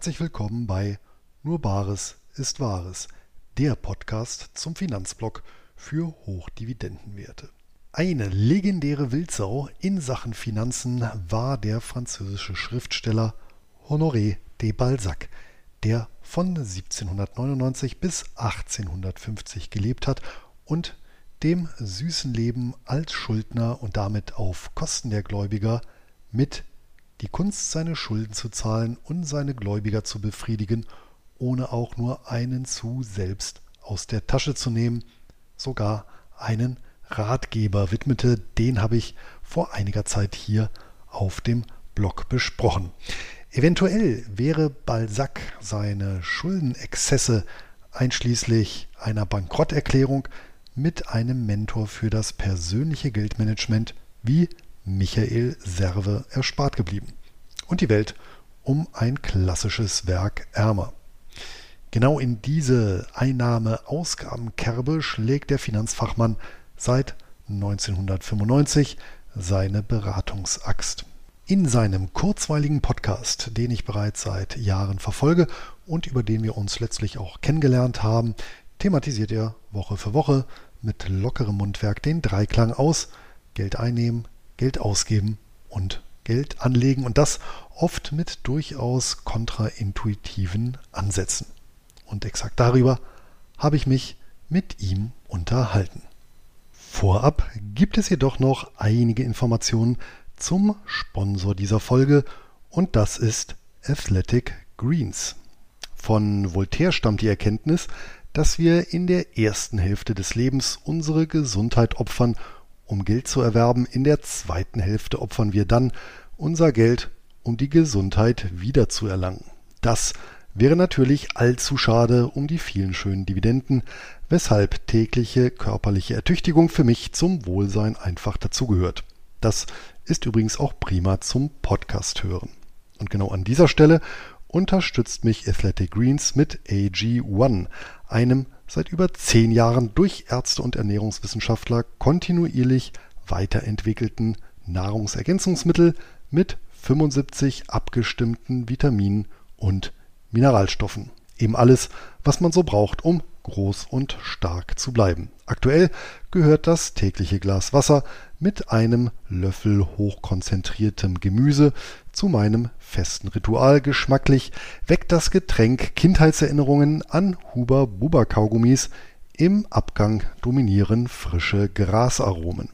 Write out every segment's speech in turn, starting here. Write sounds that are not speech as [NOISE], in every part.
Herzlich willkommen bei Nur Bares ist Wahres, der Podcast zum Finanzblock für Hochdividendenwerte. Eine legendäre Wildsau in Sachen Finanzen war der französische Schriftsteller Honoré de Balzac, der von 1799 bis 1850 gelebt hat und dem süßen Leben als Schuldner und damit auf Kosten der Gläubiger mit die Kunst, seine Schulden zu zahlen und seine Gläubiger zu befriedigen, ohne auch nur einen zu selbst aus der Tasche zu nehmen, sogar einen Ratgeber widmete. Den habe ich vor einiger Zeit hier auf dem Blog besprochen. Eventuell wäre Balzac seine Schuldenexzesse einschließlich einer Bankrotterklärung mit einem Mentor für das persönliche Geldmanagement wie Michael Serve erspart geblieben. Und die Welt um ein klassisches Werk ärmer. Genau in diese Einnahme-Ausgabenkerbe schlägt der Finanzfachmann seit 1995 seine Beratungsaxt. In seinem kurzweiligen Podcast, den ich bereits seit Jahren verfolge und über den wir uns letztlich auch kennengelernt haben, thematisiert er Woche für Woche mit lockerem Mundwerk den Dreiklang aus Geld einnehmen, Geld ausgeben und Geld anlegen und das oft mit durchaus kontraintuitiven Ansätzen. Und exakt darüber habe ich mich mit ihm unterhalten. Vorab gibt es jedoch noch einige Informationen zum Sponsor dieser Folge und das ist Athletic Greens. Von Voltaire stammt die Erkenntnis, dass wir in der ersten Hälfte des Lebens unsere Gesundheit opfern um Geld zu erwerben, in der zweiten Hälfte opfern wir dann unser Geld, um die Gesundheit wiederzuerlangen. Das wäre natürlich allzu schade um die vielen schönen Dividenden, weshalb tägliche körperliche Ertüchtigung für mich zum Wohlsein einfach dazugehört. Das ist übrigens auch prima zum Podcast hören. Und genau an dieser Stelle unterstützt mich Athletic Greens mit AG1, einem seit über zehn Jahren durch Ärzte und Ernährungswissenschaftler kontinuierlich weiterentwickelten Nahrungsergänzungsmittel mit 75 abgestimmten Vitaminen und Mineralstoffen. Eben alles, was man so braucht, um groß und stark zu bleiben. Aktuell gehört das tägliche Glas Wasser mit einem Löffel hochkonzentriertem Gemüse zu meinem festen Ritual. Geschmacklich weckt das Getränk Kindheitserinnerungen an Huber Buber Kaugummis. Im Abgang dominieren frische Grasaromen.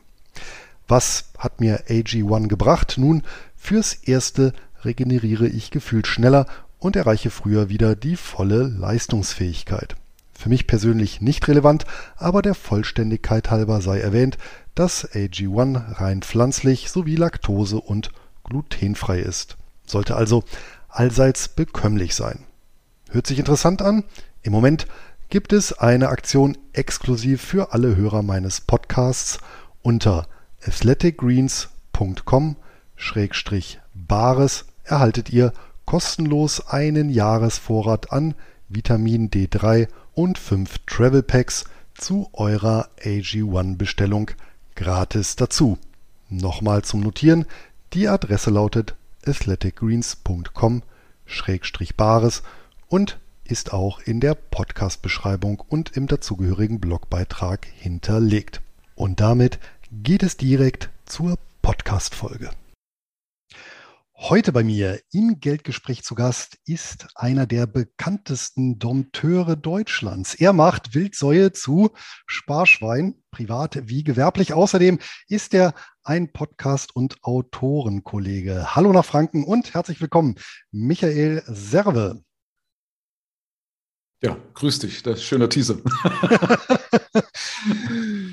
Was hat mir AG1 gebracht? Nun, fürs Erste regeneriere ich gefühlt schneller und erreiche früher wieder die volle Leistungsfähigkeit. Für mich persönlich nicht relevant, aber der Vollständigkeit halber sei erwähnt, dass AG1 rein pflanzlich sowie laktose- und glutenfrei ist. Sollte also allseits bekömmlich sein. Hört sich interessant an? Im Moment gibt es eine Aktion exklusiv für alle Hörer meines Podcasts unter athleticgreens.com-bares erhaltet ihr kostenlos einen Jahresvorrat an Vitamin D3 und 5 Travel Packs zu eurer AG1 Bestellung gratis dazu. Nochmal zum Notieren, die Adresse lautet athleticgreens.com-bares und ist auch in der Podcast-Beschreibung und im dazugehörigen Blogbeitrag hinterlegt. Und damit geht es direkt zur Podcast-Folge. Heute bei mir im Geldgespräch zu Gast ist einer der bekanntesten Dompteure Deutschlands. Er macht Wildsäue zu Sparschwein, privat wie gewerblich. Außerdem ist er ein Podcast- und Autorenkollege. Hallo nach Franken und herzlich willkommen, Michael Serve. Ja, grüß dich, das ist ein schöner Teaser. [LAUGHS] [LAUGHS]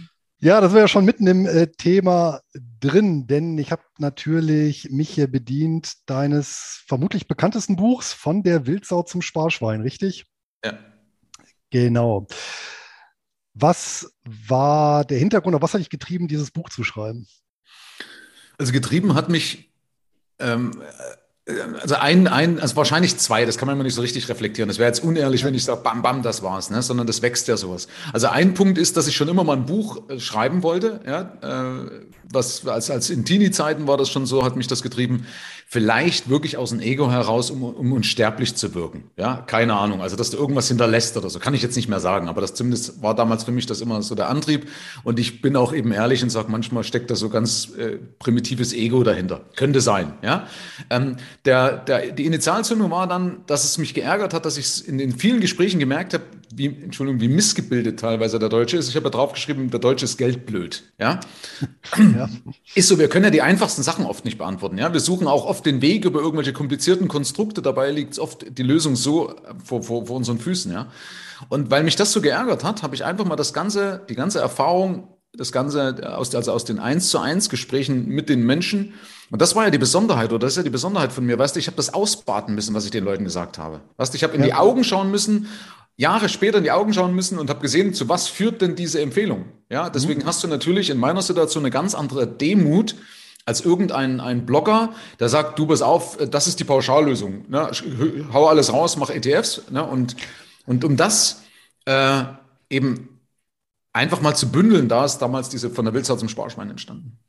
Ja, das wäre ja schon mitten im äh, Thema drin, denn ich habe natürlich mich hier bedient deines vermutlich bekanntesten Buchs von der Wildsau zum Sparschwein, richtig? Ja. Genau. Was war der Hintergrund, oder was hat dich getrieben, dieses Buch zu schreiben? Also getrieben hat mich ähm, also ein, ein, also wahrscheinlich zwei, das kann man immer nicht so richtig reflektieren. Das wäre jetzt unehrlich, wenn ich sage, bam, bam, das war's, ne? sondern das wächst ja sowas. Also ein Punkt ist, dass ich schon immer mal ein Buch äh, schreiben wollte, ja, äh, was als, als in Teenie-Zeiten war das schon so, hat mich das getrieben. Vielleicht wirklich aus dem Ego heraus, um, um unsterblich zu wirken. Ja, keine Ahnung. Also, dass du irgendwas hinterlässt oder so, kann ich jetzt nicht mehr sagen. Aber das zumindest war damals für mich das immer so der Antrieb. Und ich bin auch eben ehrlich und sage, manchmal steckt da so ganz äh, primitives Ego dahinter. Könnte sein. Ja, ähm, der, der, die Initialzündung war dann, dass es mich geärgert hat, dass ich in den vielen Gesprächen gemerkt habe, wie, Entschuldigung, wie missgebildet teilweise der Deutsche ist. Ich habe ja draufgeschrieben, der Deutsche ist geldblöd. Ja? ja? Ist so, wir können ja die einfachsten Sachen oft nicht beantworten. Ja? Wir suchen auch oft den Weg über irgendwelche komplizierten Konstrukte. Dabei liegt oft die Lösung so vor, vor, vor unseren Füßen. Ja? Und weil mich das so geärgert hat, habe ich einfach mal das ganze, die ganze Erfahrung, das Ganze aus, also aus den eins zu eins Gesprächen mit den Menschen. Und das war ja die Besonderheit, oder das ist ja die Besonderheit von mir. Weißt du, ich habe das ausbaden müssen, was ich den Leuten gesagt habe. Weißt du, ich habe in ja. die Augen schauen müssen Jahre später in die Augen schauen müssen und habe gesehen, zu was führt denn diese Empfehlung. Ja, deswegen mhm. hast du natürlich in meiner Situation eine ganz andere Demut als irgendein ein Blogger, der sagt, du pass auf, das ist die Pauschallösung. Ne? Hau alles raus, mach ETFs. Ne? Und, und um das äh, eben einfach mal zu bündeln, da ist damals diese von der Wildsau zum Sparschwein entstanden.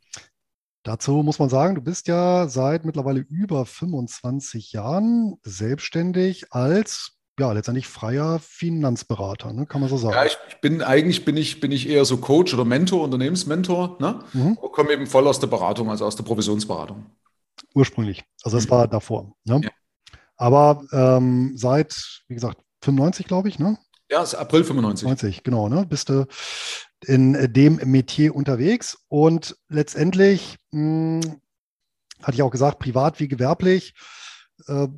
Dazu muss man sagen, du bist ja seit mittlerweile über 25 Jahren selbstständig als ja, letztendlich freier Finanzberater, ne? kann man so sagen. Ja, ich, ich, bin eigentlich bin ich, bin ich eher so Coach oder Mentor, Unternehmensmentor, ne? Mhm. komme eben voll aus der Beratung, also aus der Provisionsberatung. Ursprünglich, also das mhm. war davor. Ne? Ja. Aber ähm, seit, wie gesagt, 95, glaube ich, ne? Ja, ist April 95. 90, genau, ne? Bist du in dem Metier unterwegs und letztendlich mh, hm, hatte ich auch gesagt, privat wie gewerblich, äh,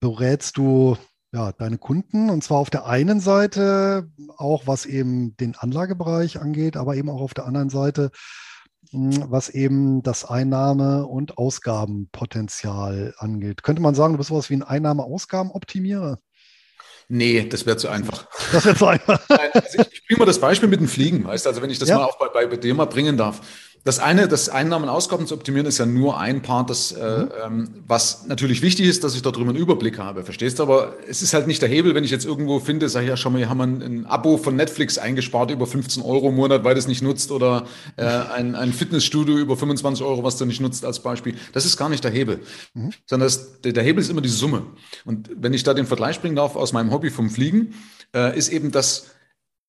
berätst du ja, deine Kunden und zwar auf der einen Seite auch was eben den Anlagebereich angeht, aber eben auch auf der anderen Seite hm, was eben das Einnahme- und Ausgabenpotenzial angeht. Könnte man sagen, du bist sowas wie ein Einnahme-Ausgaben-Optimierer? Nee, das wäre zu einfach. Das wäre zu einfach. Nein, also ich, ich bringe mal das Beispiel mit dem Fliegen, weißt du, also wenn ich das ja. mal auch bei, bei dir mal bringen darf. Das eine, das Einnahmen und Ausgaben zu optimieren, ist ja nur ein Part, das, äh, mhm. ähm, was natürlich wichtig ist, dass ich darüber einen Überblick habe. Verstehst du? Aber es ist halt nicht der Hebel, wenn ich jetzt irgendwo finde, sag ich ja, schau mal, hier haben wir ein, ein Abo von Netflix eingespart über 15 Euro im Monat, weil du es nicht nutzt oder äh, ein, ein Fitnessstudio über 25 Euro, was du nicht nutzt als Beispiel. Das ist gar nicht der Hebel, mhm. sondern das, der, der, Hebel ist immer die Summe. Und wenn ich da den Vergleich bringen darf aus meinem Hobby vom Fliegen, äh, ist eben das,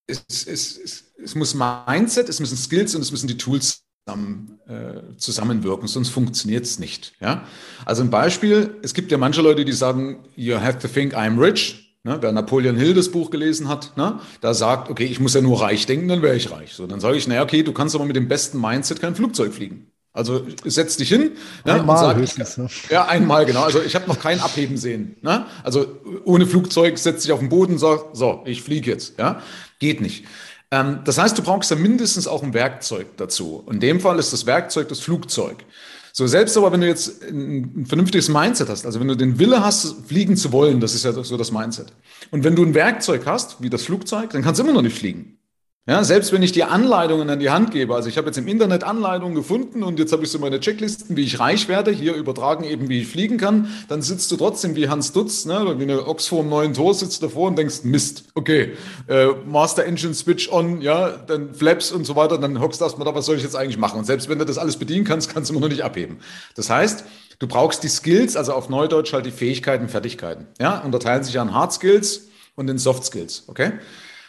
es, es, es, es muss Mindset, es müssen Skills und es müssen die Tools zusammen, äh, zusammenwirken, sonst funktioniert es nicht. Ja? Also ein Beispiel, es gibt ja manche Leute, die sagen, you have to think I'm rich. Ne? Wer Napoleon Hill das Buch gelesen hat, ne? da sagt, okay, ich muss ja nur reich denken, dann wäre ich reich. So, dann sage ich, naja, okay, du kannst aber mit dem besten Mindset kein Flugzeug fliegen. Also setz dich hin. Ne, einmal sag, höchstens. Ne? Ja, einmal, genau. Also ich habe noch kein Abheben sehen. Ne? Also ohne Flugzeug setz dich auf den Boden und sag, so, ich fliege jetzt. Ja? Geht nicht. Ähm, das heißt, du brauchst ja mindestens auch ein Werkzeug dazu. In dem Fall ist das Werkzeug das Flugzeug. So, selbst aber, wenn du jetzt ein, ein vernünftiges Mindset hast, also wenn du den Wille hast, fliegen zu wollen, das ist ja so das Mindset. Und wenn du ein Werkzeug hast, wie das Flugzeug, dann kannst du immer noch nicht fliegen. Ja, selbst wenn ich dir Anleitungen an die Hand gebe, also ich habe jetzt im Internet Anleitungen gefunden und jetzt habe ich so meine Checklisten, wie ich reich werde, hier übertragen eben, wie ich fliegen kann, dann sitzt du trotzdem wie Hans Dutz, ne, wie eine Ochs vor einem neuen Tor sitzt davor und denkst, Mist, okay, äh, Master Engine Switch on, ja, dann Flaps und so weiter, dann hockst du erstmal da, was soll ich jetzt eigentlich machen? Und selbst wenn du das alles bedienen kannst, kannst du immer noch nicht abheben. Das heißt, du brauchst die Skills, also auf Neudeutsch halt die Fähigkeiten, Fertigkeiten, ja, unterteilen sich an Hard Skills und in Soft Skills, okay?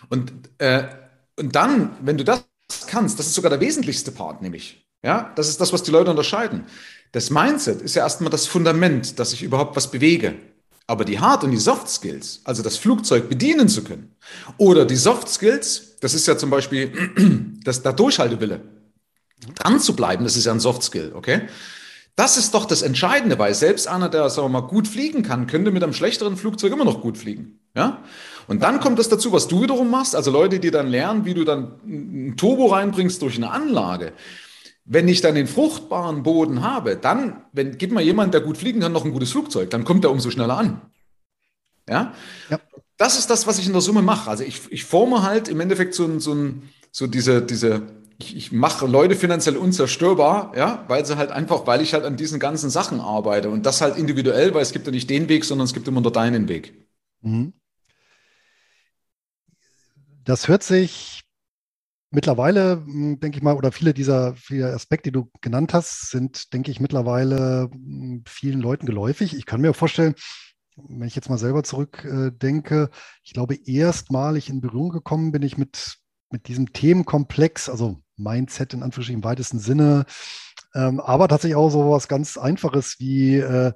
Und äh, und dann, wenn du das kannst, das ist sogar der wesentlichste Part, nämlich. Ja, das ist das, was die Leute unterscheiden. Das Mindset ist ja erstmal das Fundament, dass ich überhaupt was bewege. Aber die Hard- und die Soft Skills, also das Flugzeug bedienen zu können, oder die Soft Skills, das ist ja zum Beispiel [CLEARS THROAT] das, der Durchhaltewille, dran zu bleiben, das ist ja ein Soft Skill, okay? Das ist doch das Entscheidende, weil selbst einer, der, sagen wir mal, gut fliegen kann, könnte mit einem schlechteren Flugzeug immer noch gut fliegen. Ja? Und dann kommt das dazu, was du wiederum machst, also Leute, die dann lernen, wie du dann ein Turbo reinbringst durch eine Anlage. Wenn ich dann den fruchtbaren Boden habe, dann, wenn, gib mal jemand, der gut fliegen kann, noch ein gutes Flugzeug, dann kommt er umso schneller an. Ja? ja. Das ist das, was ich in der Summe mache. Also ich, ich forme halt im Endeffekt so, so, so diese, diese, ich, ich mache Leute finanziell unzerstörbar, ja, weil sie halt einfach, weil ich halt an diesen ganzen Sachen arbeite und das halt individuell, weil es gibt ja nicht den Weg, sondern es gibt immer nur deinen Weg. Mhm. Das hört sich mittlerweile, hm, denke ich mal, oder viele dieser viele Aspekte, die du genannt hast, sind, denke ich, mittlerweile hm, vielen Leuten geläufig. Ich kann mir vorstellen, wenn ich jetzt mal selber zurückdenke, äh, ich glaube, erstmalig in Berührung gekommen bin ich mit, mit diesem Themenkomplex, also Mindset in Anführungsstrichen im weitesten Sinne, ähm, aber tatsächlich auch so was ganz Einfaches wie, äh,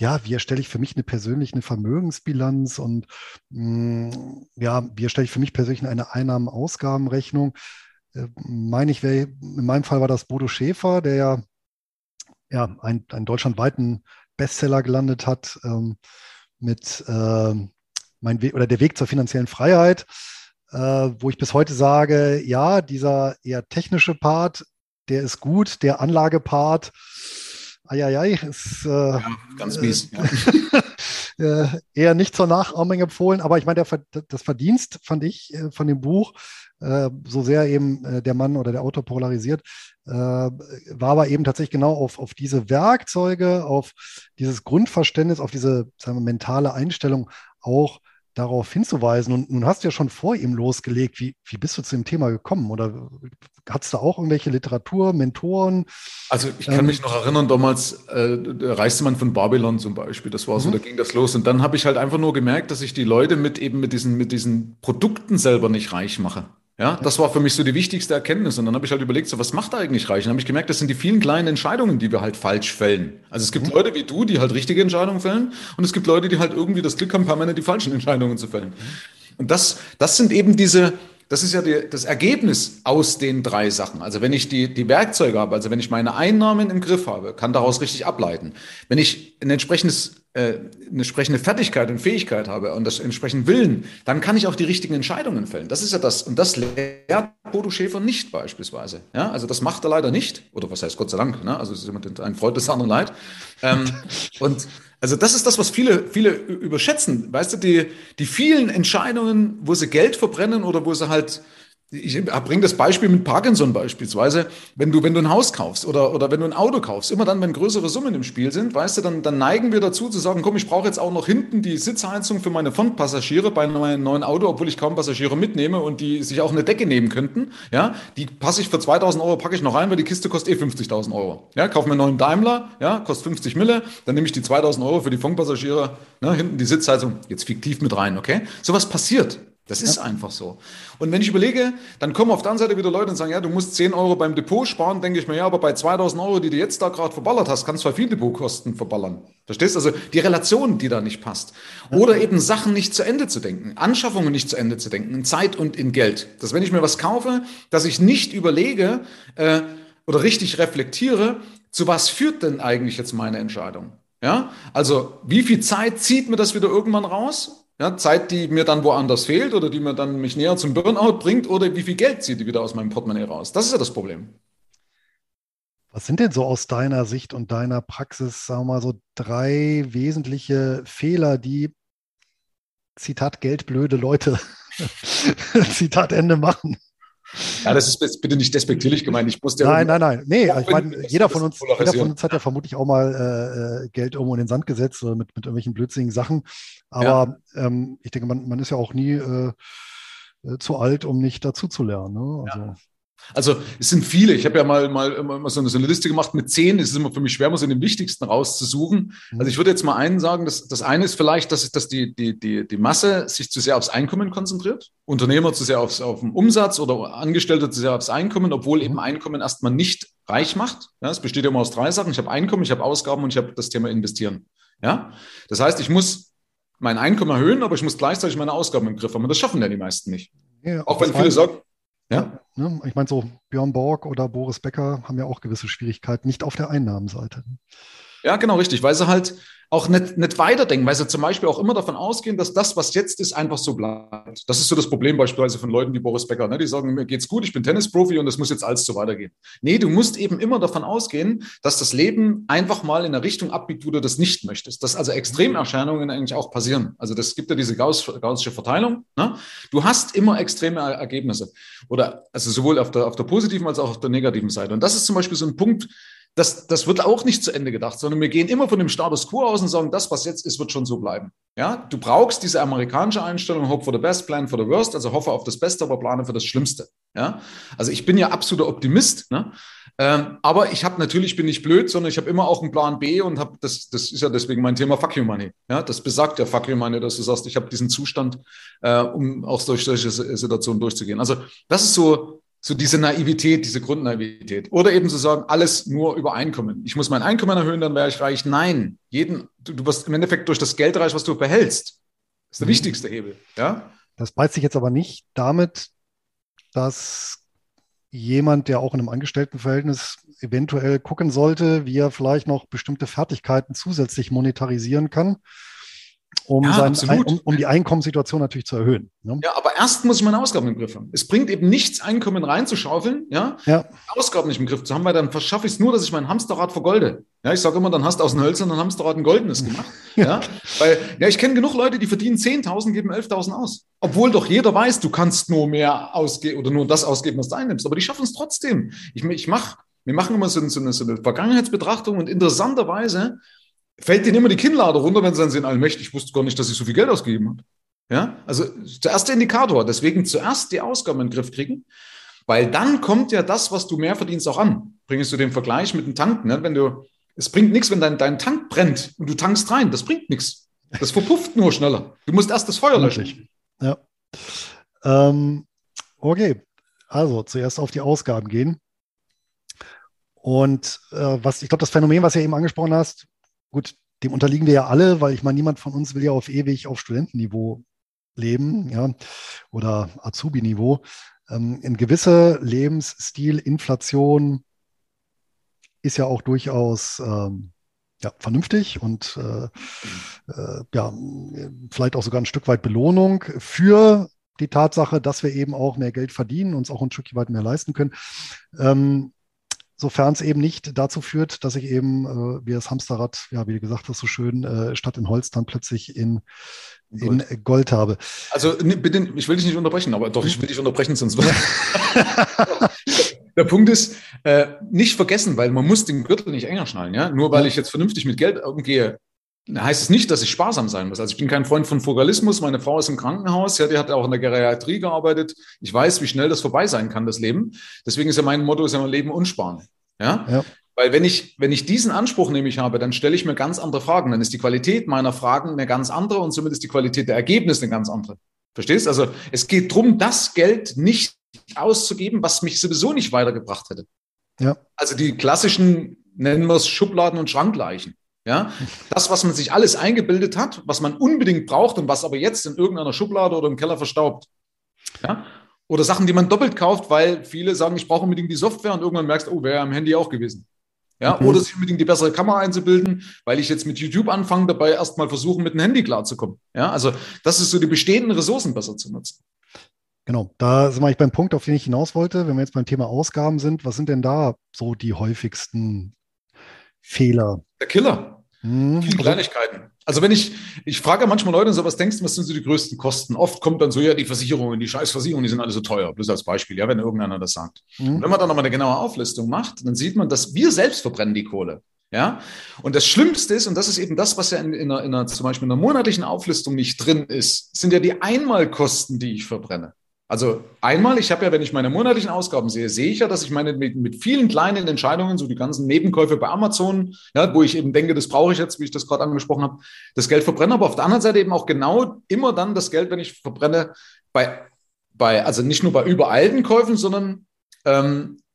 ja, wie erstelle ich für mich eine persönliche eine Vermögensbilanz und mh, hm, ja, wie erstelle ich für mich persönlich eine Einnahmen-Ausgabenrechnung? Äh, meine ich, wär, in meinem Fall war das Bodo Schäfer, der ja, ja einen, einen deutschlandweiten Bestseller gelandet hat ähm, mit äh, mein Weg oder der Weg zur finanziellen Freiheit, äh, wo ich bis heute sage, ja, dieser eher technische Part, der ist gut, der Anlagepart, Eieiei, ist äh, ja, ganz mies. Ja. [LAUGHS] äh, eher nicht zur Nachahmung empfohlen, aber ich meine, der, das Verdienst fand ich äh, von dem Buch, äh, so sehr eben äh, der Mann oder der Autor polarisiert, äh, war aber eben tatsächlich genau auf, auf diese Werkzeuge, auf dieses Grundverständnis, auf diese wir, mentale Einstellung auch darauf hinzuweisen. Und nun hast du ja schon vor ihm losgelegt. Wie, wie bist du zu dem Thema gekommen? Oder hattest du auch irgendwelche Literatur, Mentoren? Also ich kann ähm, mich noch erinnern, damals äh, der Reichsmann von Babylon zum Beispiel, das war so, mhm. da ging das los. Und dann habe ich halt einfach nur gemerkt, dass ich die Leute mit eben mit diesen, mit diesen Produkten selber nicht reich mache. Ja, das war für mich so die wichtigste Erkenntnis. Und dann habe ich halt überlegt, so was macht eigentlich reich? Und dann habe ich gemerkt, das sind die vielen kleinen Entscheidungen, die wir halt falsch fällen. Also es gibt mhm. Leute wie du, die halt richtige Entscheidungen fällen. Und es gibt Leute, die halt irgendwie das Glück haben, permanent die falschen Entscheidungen zu fällen. Und das, das sind eben diese, das ist ja die, das Ergebnis aus den drei Sachen. Also wenn ich die, die Werkzeuge habe, also wenn ich meine Einnahmen im Griff habe, kann daraus richtig ableiten. Wenn ich ein entsprechendes, eine entsprechende Fertigkeit und Fähigkeit habe und das entsprechend Willen, dann kann ich auch die richtigen Entscheidungen fällen. Das ist ja das. Und das lehrt Bodo Schäfer nicht beispielsweise. Ja, also das macht er leider nicht. Oder was heißt Gott sei Dank. Ne? Also es ist immer ein Freund des anderen Leid. Ähm, [LAUGHS] und also das ist das, was viele, viele überschätzen. Weißt du, die, die vielen Entscheidungen, wo sie Geld verbrennen oder wo sie halt ich bringe das Beispiel mit Parkinson beispielsweise. Wenn du, wenn du ein Haus kaufst oder, oder wenn du ein Auto kaufst, immer dann, wenn größere Summen im Spiel sind, weißt du, dann, dann neigen wir dazu zu sagen, komm, ich brauche jetzt auch noch hinten die Sitzheizung für meine Frontpassagiere bei meinem neuen Auto, obwohl ich kaum Passagiere mitnehme und die sich auch eine Decke nehmen könnten. Ja, die passe ich für 2000 Euro, packe ich noch rein, weil die Kiste kostet eh 50.000 Euro. Ja, kaufe mir einen neuen Daimler, ja, kostet 50 Mille, dann nehme ich die 2000 Euro für die Frontpassagiere, ne, hinten die Sitzheizung, jetzt fiktiv mit rein, okay? Sowas passiert. Das ist ja. einfach so. Und wenn ich überlege, dann kommen auf der anderen Seite wieder Leute und sagen, ja, du musst 10 Euro beim Depot sparen, denke ich mir, ja, aber bei 2000 Euro, die du jetzt da gerade verballert hast, kannst du zwar viel Depotkosten verballern. Verstehst? Also die Relation, die da nicht passt. Oder eben Sachen nicht zu Ende zu denken, Anschaffungen nicht zu Ende zu denken, in Zeit und in Geld. Dass wenn ich mir was kaufe, dass ich nicht überlege äh, oder richtig reflektiere, zu was führt denn eigentlich jetzt meine Entscheidung? Ja, also wie viel Zeit zieht mir das wieder irgendwann raus? Ja, Zeit, die mir dann woanders fehlt oder die mir dann mich näher zum Burnout bringt oder wie viel Geld zieht die wieder aus meinem Portemonnaie raus? Das ist ja das Problem. Was sind denn so aus deiner Sicht und deiner Praxis, sagen wir mal, so drei wesentliche Fehler, die Zitat geldblöde Leute [LAUGHS] Zitat Ende machen? Ja, das ist bitte nicht despektierlich gemeint. Ich musste nein, nein, nein. Nee, ich meine, jeder von uns, jeder von uns hat ja vermutlich auch mal äh, äh, Geld irgendwo in den Sand gesetzt oder mit, mit irgendwelchen blödsinnigen Sachen. Aber ja. ähm, ich denke, man, man ist ja auch nie äh, äh zu alt, um nicht dazu zu lernen. Ne? Also. Ja. Also es sind viele. Ich habe ja mal, mal, mal so, eine, so eine Liste gemacht mit zehn. Es ist immer für mich schwer, mal so den wichtigsten rauszusuchen. Mhm. Also ich würde jetzt mal einen sagen, dass das eine ist vielleicht, dass, dass die, die, die, die Masse sich zu sehr aufs Einkommen konzentriert. Unternehmer zu sehr aufs, auf den Umsatz oder Angestellte zu sehr aufs Einkommen, obwohl eben Einkommen erstmal nicht reich macht. Ja, es besteht immer aus drei Sachen. Ich habe Einkommen, ich habe Ausgaben und ich habe das Thema Investieren. Ja, das heißt, ich muss mein Einkommen erhöhen, aber ich muss gleichzeitig meine Ausgaben im Griff haben. Und das schaffen ja die meisten nicht. Ja, Auch wenn viele sagen, ja. Ne? Ich meine, so Björn Borg oder Boris Becker haben ja auch gewisse Schwierigkeiten, nicht auf der Einnahmenseite. Ja, genau, richtig, weil sie halt auch nicht, nicht weiterdenken, weil sie zum Beispiel auch immer davon ausgehen, dass das, was jetzt ist, einfach so bleibt. Das ist so das Problem beispielsweise von Leuten wie Boris Becker. Ne? Die sagen, mir geht's gut, ich bin Tennisprofi und es muss jetzt alles so weitergehen. Nee, du musst eben immer davon ausgehen, dass das Leben einfach mal in eine Richtung abbiegt, wo du das nicht möchtest. Dass also Extremerscheinungen eigentlich auch passieren. Also das gibt ja diese gaussische Verteilung. Ne? Du hast immer extreme Ergebnisse. Oder also sowohl auf der, auf der positiven als auch auf der negativen Seite. Und das ist zum Beispiel so ein Punkt, das, das wird auch nicht zu Ende gedacht, sondern wir gehen immer von dem Status quo aus und sagen, das, was jetzt ist, wird schon so bleiben. Ja, du brauchst diese amerikanische Einstellung, hope for the best, plan for the worst, also hoffe auf das Beste, aber plane für das Schlimmste. Ja? Also ich bin ja absoluter Optimist, ne? Ähm, aber ich habe natürlich, bin nicht blöd, sondern ich habe immer auch einen Plan B und habe, das, das ist ja deswegen mein Thema Fuck You Money. Ja? Das besagt ja Fuck You Money, dass du sagst, ich habe diesen Zustand, äh, um auch durch solche Situationen durchzugehen. Also das ist so, so diese Naivität, diese Grundnaivität. Oder eben zu sagen, alles nur über Einkommen. Ich muss mein Einkommen erhöhen, dann wäre ich reich. Nein, jeden, du, du wirst im Endeffekt durch das Geld reich, was du behältst. Das ist der mhm. wichtigste Hebel. Ja? Das beißt sich jetzt aber nicht damit, dass jemand, der auch in einem Angestelltenverhältnis eventuell gucken sollte, wie er vielleicht noch bestimmte Fertigkeiten zusätzlich monetarisieren kann um, ja, sein, um, um, die Einkommenssituation natürlich zu erhöhen. Ne? Ja, aber erst muss ich meine Ausgaben im Griff haben. Es bringt eben nichts, Einkommen reinzuschaufeln, ja? ja. Ausgaben nicht im Griff zu haben, weil dann verschaffe ich es nur, dass ich mein Hamsterrad vergolde. Ja, ich sage immer, dann hast du aus dem hölzernen Hamsterrad ein goldenes gemacht. [LAUGHS] ja. Weil, ja, ich kenne genug Leute, die verdienen 10.000, geben 11.000 aus. Obwohl doch jeder weiß, du kannst nur mehr ausgeben oder nur das ausgeben, was du einnimmst. Aber die schaffen es trotzdem. Ich, ich mache wir machen immer so, so, eine, so eine Vergangenheitsbetrachtung und interessanterweise fällt denen immer die Kinnlade runter, wenn sie dann sehen, allmächtig, ich wusste gar nicht, dass ich so viel Geld ausgegeben habe. Ja, also der erste Indikator, deswegen zuerst die Ausgaben in den Griff kriegen, weil dann kommt ja das, was du mehr verdienst, auch an. Bringst du den Vergleich mit dem Tanken, ne? wenn du, es bringt nichts, wenn dein, dein Tank brennt und du tankst rein, das bringt nichts. Das verpufft nur schneller. Du musst erst das Feuer löschen. Ja. Ähm, okay, also zuerst auf die Ausgaben gehen. Und äh, was, ich glaube, das Phänomen, was du eben angesprochen hast, gut, dem unterliegen wir ja alle, weil ich meine, niemand von uns will ja auf ewig auf Studentenniveau leben, ja, oder Azubi-Niveau. Ähm, ein gewisser Lebensstil, Inflation ist ja auch durchaus ähm, ja, vernünftig und äh, äh, ja, vielleicht auch sogar ein Stück weit Belohnung für die Tatsache, dass wir eben auch mehr Geld verdienen, uns auch ein Stück weit mehr leisten können. Ähm, sofern es eben nicht dazu führt, dass ich eben, äh, wie das Hamsterrad, ja, wie du gesagt hast, so schön, äh, statt in Holz dann plötzlich in, Gold. in Gold habe. Also bitte, ich will dich nicht unterbrechen, aber doch, ich will dich unterbrechen, sonst wird. [LAUGHS] Der Punkt ist, äh, nicht vergessen, weil man muss den Gürtel nicht enger schnallen, ja. Nur weil ich jetzt vernünftig mit Geld umgehe, heißt es nicht, dass ich sparsam sein muss. Also ich bin kein Freund von Frugalismus. Meine Frau ist im Krankenhaus, ja, die hat auch in der Geriatrie gearbeitet. Ich weiß, wie schnell das vorbei sein kann, das Leben. Deswegen ist ja mein Motto, ist ja mein Leben unsparen. Ja? ja. Weil wenn ich, wenn ich diesen Anspruch nämlich habe, dann stelle ich mir ganz andere Fragen. Dann ist die Qualität meiner Fragen eine ganz andere und somit ist die Qualität der Ergebnisse eine ganz andere. Verstehst? Also es geht darum, das Geld nicht auszugeben, was mich sowieso nicht weitergebracht hätte. Ja. Also die klassischen, nennen wir es Schubladen und Schrankleichen. Ja, das, was man sich alles eingebildet hat, was man unbedingt braucht und was aber jetzt in irgendeiner Schublade oder im Keller verstaubt. Ja, oder Sachen, die man doppelt kauft, weil viele sagen, ich brauche unbedingt die Software und irgendwann merkst, oh, wäre ja am Handy auch gewesen. Ja, mhm. oder sich unbedingt die bessere Kamera einzubilden, weil ich jetzt mit YouTube anfange, dabei erstmal versuchen, mit dem Handy klarzukommen. Ja, also das ist so die bestehenden Ressourcen besser zu nutzen. Genau, da sind wir beim Punkt, auf den ich hinaus wollte. Wenn wir jetzt beim Thema Ausgaben sind, was sind denn da so die häufigsten Fehler? Der Killer. Hm, Viele Kleinigkeiten. Also wenn ich, ich frage manchmal Leute so, was denkst du, was sind so die größten Kosten? Oft kommt dann so, ja, die Versicherungen, die Scheißversicherungen, die sind alle so teuer. Bloß als Beispiel, ja, wenn irgendeiner das sagt. Mhm. Und wenn man dann nochmal eine genaue Auflistung macht, dann sieht man, dass wir selbst verbrennen die Kohle. Ja, und das Schlimmste ist, und das ist eben das, was ja in, in, einer, in einer, zum Beispiel in einer monatlichen Auflistung nicht drin ist, sind ja die Einmalkosten, die ich verbrenne. Also einmal, ich habe ja, wenn ich meine monatlichen Ausgaben sehe, sehe ich ja, dass ich meine mit, mit, vielen kleinen Entscheidungen, so die ganzen Nebenkäufe bei Amazon, ja, wo ich eben denke, das brauche ich jetzt, wie ich das gerade angesprochen habe, das Geld verbrenne, aber auf der anderen Seite eben auch genau immer dann das Geld, wenn ich verbrenne, bei, bei also nicht nur bei übereilten Käufen, sondern ähm, äh,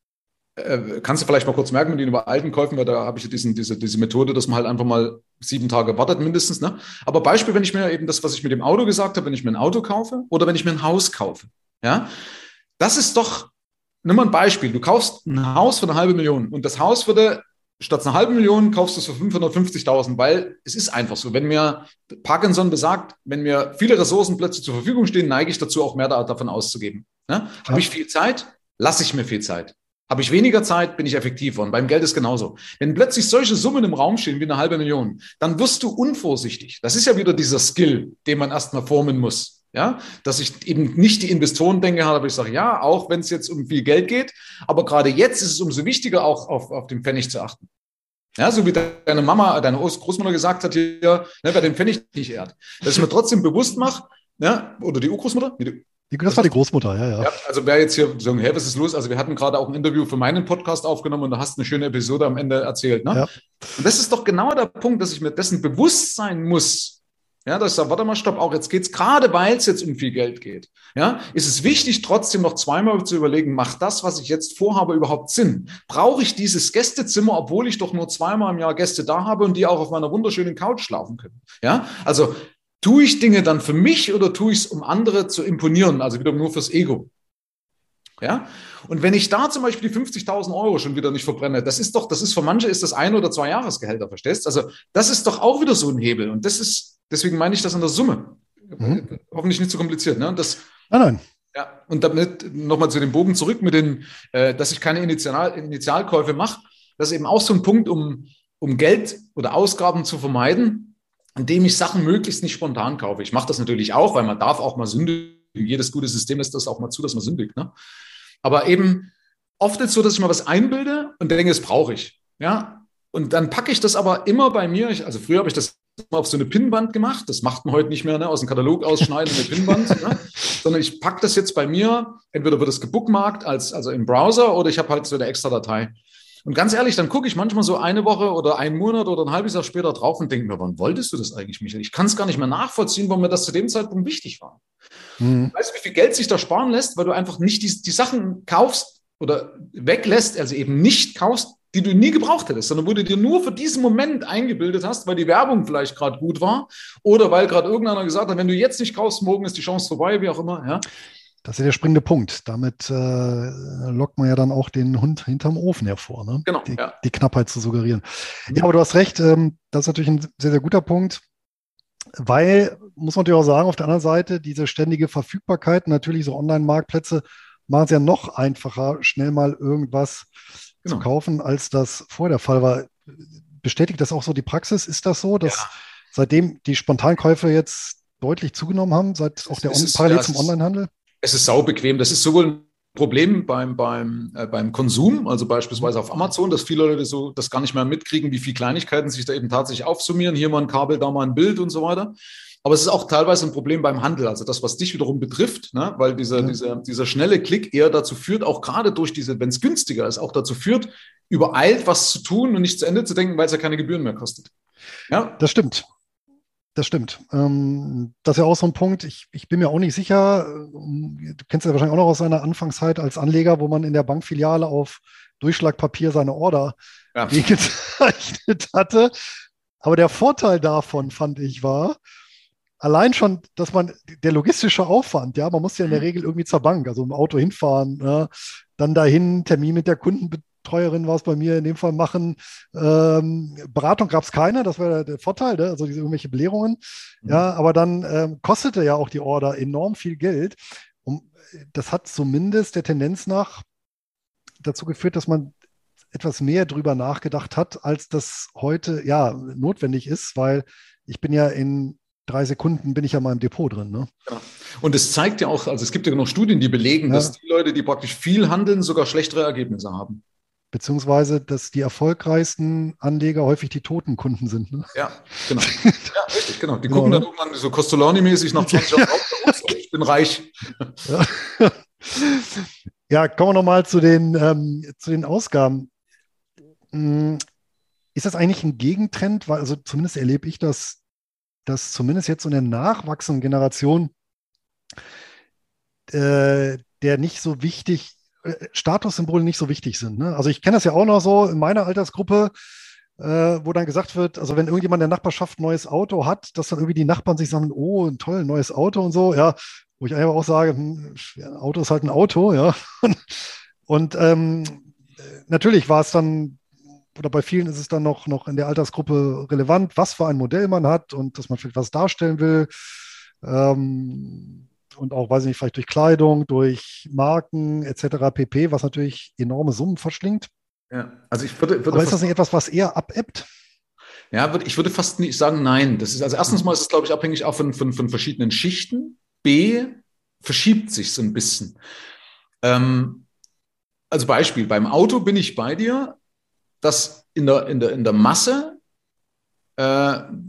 kannst du vielleicht mal kurz merken mit den übereilten Käufen, weil da habe ich ja diesen, diese, diese Methode, dass man halt einfach mal sieben Tage wartet mindestens. Ne? Aber Beispiel, wenn ich mir eben das, was ich mit dem Auto gesagt habe, wenn ich mir ein Auto kaufe oder wenn ich mir ein Haus kaufe. Ja, das ist doch, nimm mal ein Beispiel. Du kaufst ein Haus für eine halbe Million und das Haus würde statt einer halben Million kaufst du es für 550.000, weil es ist einfach so. Wenn mir Parkinson besagt, wenn mir viele Ressourcenplätze zur Verfügung stehen, neige ich dazu, auch mehr davon auszugeben. Ne? Habe ich viel Zeit, lasse ich mir viel Zeit. Habe ich weniger Zeit, bin ich effektiver. Und beim Geld ist genauso. Wenn plötzlich solche Summen im Raum stehen wie eine halbe Million, dann wirst du unvorsichtig. Das ist ja wieder dieser Skill, den man erstmal formen muss. Ja, dass ich eben nicht die Investoren denke, aber ich sage, ja, auch wenn es jetzt um viel Geld geht, aber gerade jetzt ist es umso wichtiger, auch auf, auf den Pfennig zu achten. Ja, so wie deine Mama, deine Großmutter gesagt hat hier, ne, wer den Pfennig nicht ehrt. Dass ich mir trotzdem bewusst mache, ja, oder die Urgroßmutter, das war die Großmutter, ja, ja. ja also wer jetzt hier sagen, hey, was ist los? Also wir hatten gerade auch ein Interview für meinen Podcast aufgenommen und da hast du eine schöne Episode am Ende erzählt. Ne? Ja. Und das ist doch genau der Punkt, dass ich mir dessen bewusst sein muss, ja, dass ich sage, warte mal, stopp, auch jetzt geht's gerade, weil es jetzt um viel Geld geht. Ja, ist es wichtig, trotzdem noch zweimal zu überlegen, macht das, was ich jetzt vorhabe, überhaupt Sinn? Brauche ich dieses Gästezimmer, obwohl ich doch nur zweimal im Jahr Gäste da habe und die auch auf meiner wunderschönen Couch schlafen können? Ja, also tue ich Dinge dann für mich oder tue ich es, um andere zu imponieren? Also wieder nur fürs Ego. Ja, und wenn ich da zum Beispiel die 50.000 Euro schon wieder nicht verbrenne, das ist doch, das ist für manche ist das ein oder zwei Jahresgehälter, verstehst? Also das ist doch auch wieder so ein Hebel und das ist Deswegen meine ich das in der Summe. Mhm. Hoffentlich nicht zu kompliziert. Ne? Das, nein, nein. Ja, und damit nochmal zu dem Bogen zurück mit den, äh, dass ich keine Initial, Initialkäufe mache. Das ist eben auch so ein Punkt, um, um Geld oder Ausgaben zu vermeiden, indem ich Sachen möglichst nicht spontan kaufe. Ich mache das natürlich auch, weil man darf auch mal sündigen. Jedes gute System lässt das auch mal zu, dass man sündigt. Ne? Aber eben oft ist es so, dass ich mal was einbilde und denke, das brauche ich. Ja, und dann packe ich das aber immer bei mir. Ich, also früher habe ich das auf so eine Pinnwand gemacht. Das macht man heute nicht mehr, ne? aus dem Katalog ausschneiden, eine Pinnwand. Ne? Sondern ich packe das jetzt bei mir, entweder wird es gebookmarkt, als, also im Browser, oder ich habe halt so eine extra Datei. Und ganz ehrlich, dann gucke ich manchmal so eine Woche oder einen Monat oder ein halbes Jahr später drauf und denke mir, wann wolltest du das eigentlich, Michael? Ich kann es gar nicht mehr nachvollziehen, warum mir das zu dem Zeitpunkt wichtig war. Mhm. Weißt du, wie viel Geld sich da sparen lässt, weil du einfach nicht die, die Sachen kaufst oder weglässt, also eben nicht kaufst, die du nie gebraucht hättest, sondern wo du dir nur für diesen Moment eingebildet hast, weil die Werbung vielleicht gerade gut war oder weil gerade irgendeiner gesagt hat, wenn du jetzt nicht kaufst, morgen ist die Chance vorbei, wie auch immer. Ja. Das ist der springende Punkt. Damit äh, lockt man ja dann auch den Hund hinterm Ofen hervor, ne? genau, die, ja. die Knappheit zu suggerieren. Ja, aber du hast recht, ähm, das ist natürlich ein sehr, sehr guter Punkt, weil, muss man natürlich auch sagen, auf der anderen Seite, diese ständige Verfügbarkeit, natürlich so Online-Marktplätze machen es ja noch einfacher, schnell mal irgendwas genau. zu kaufen, als das vor der Fall war. Bestätigt das auch so die Praxis? Ist das so, dass ja. seitdem die Spontankäufe jetzt deutlich zugenommen haben, seit auch der On parallel zum Onlinehandel? Es ist saubequem. Das ist sowohl ein Problem beim, beim, äh, beim Konsum, also beispielsweise auf Amazon, dass viele Leute so das gar nicht mehr mitkriegen, wie viele Kleinigkeiten sich da eben tatsächlich aufsummieren. Hier mal ein Kabel, da mal ein Bild und so weiter. Aber es ist auch teilweise ein Problem beim Handel, also das, was dich wiederum betrifft, ne? weil dieser, ja. dieser, dieser schnelle Klick eher dazu führt, auch gerade durch diese, wenn es günstiger ist, auch dazu führt, übereilt was zu tun und nicht zu Ende zu denken, weil es ja keine Gebühren mehr kostet. Ja, das stimmt. Das stimmt. Ähm, das ist ja auch so ein Punkt. Ich, ich bin mir auch nicht sicher. Ähm, du kennst ja wahrscheinlich auch noch aus seiner Anfangszeit als Anleger, wo man in der Bankfiliale auf Durchschlagpapier seine Order ja. gezeichnet hatte. Aber der Vorteil davon, fand ich, war, allein schon, dass man der logistische Aufwand, ja, man muss ja in der mhm. Regel irgendwie zur Bank, also im Auto hinfahren, ja, dann dahin, Termin mit der Kundenbetreuerin war es bei mir in dem Fall machen. Ähm, Beratung gab es keine, das war der, der Vorteil, ne? also diese irgendwelche Belehrungen. Mhm. Ja, aber dann ähm, kostete ja auch die Order enorm viel Geld. Und das hat zumindest der Tendenz nach dazu geführt, dass man etwas mehr drüber nachgedacht hat, als das heute ja notwendig ist, weil ich bin ja in drei Sekunden bin ich ja mal im Depot drin. Ne? Ja. Und es zeigt ja auch, also es gibt ja noch Studien, die belegen, ja. dass die Leute, die praktisch viel handeln, sogar schlechtere Ergebnisse haben. Beziehungsweise, dass die erfolgreichsten Anleger häufig die toten Kunden sind. Ne? Ja, genau. [LAUGHS] ja, richtig, genau. Die gucken ja, dann irgendwann so Costolani-mäßig nach 20 Jahren auf, ich bin reich. Ja, [LAUGHS] ja kommen wir nochmal zu, den, ähm, zu den Ausgaben. Hm, ist das eigentlich ein Gegentrend? Weil, also zumindest erlebe ich das dass zumindest jetzt so eine nachwachsende Generation äh, der nicht so wichtig, äh, Statussymbole nicht so wichtig sind. Ne? Also ich kenne das ja auch noch so in meiner Altersgruppe, äh, wo dann gesagt wird, also wenn irgendjemand in der Nachbarschaft ein neues Auto hat, dass dann irgendwie die Nachbarn sich sagen, oh, ein tolles neues Auto und so, ja, wo ich einfach auch sage, hm, ein Auto ist halt ein Auto, [LAUGHS] ja. Und ähm, natürlich war es dann oder bei vielen ist es dann noch, noch in der Altersgruppe relevant, was für ein Modell man hat und dass man vielleicht was darstellen will. Ähm, und auch, weiß ich nicht, vielleicht durch Kleidung, durch Marken etc. pp., was natürlich enorme Summen verschlingt. Ja, also ich würde, würde Aber ist das nicht etwas, was eher abebbt? Ja, ich würde fast nicht sagen, nein. Das ist, also erstens mal ist es, glaube ich, abhängig auch von, von, von verschiedenen Schichten. B, verschiebt sich so ein bisschen. Ähm, also Beispiel, beim Auto bin ich bei dir dass in der, in der, in der Masse äh,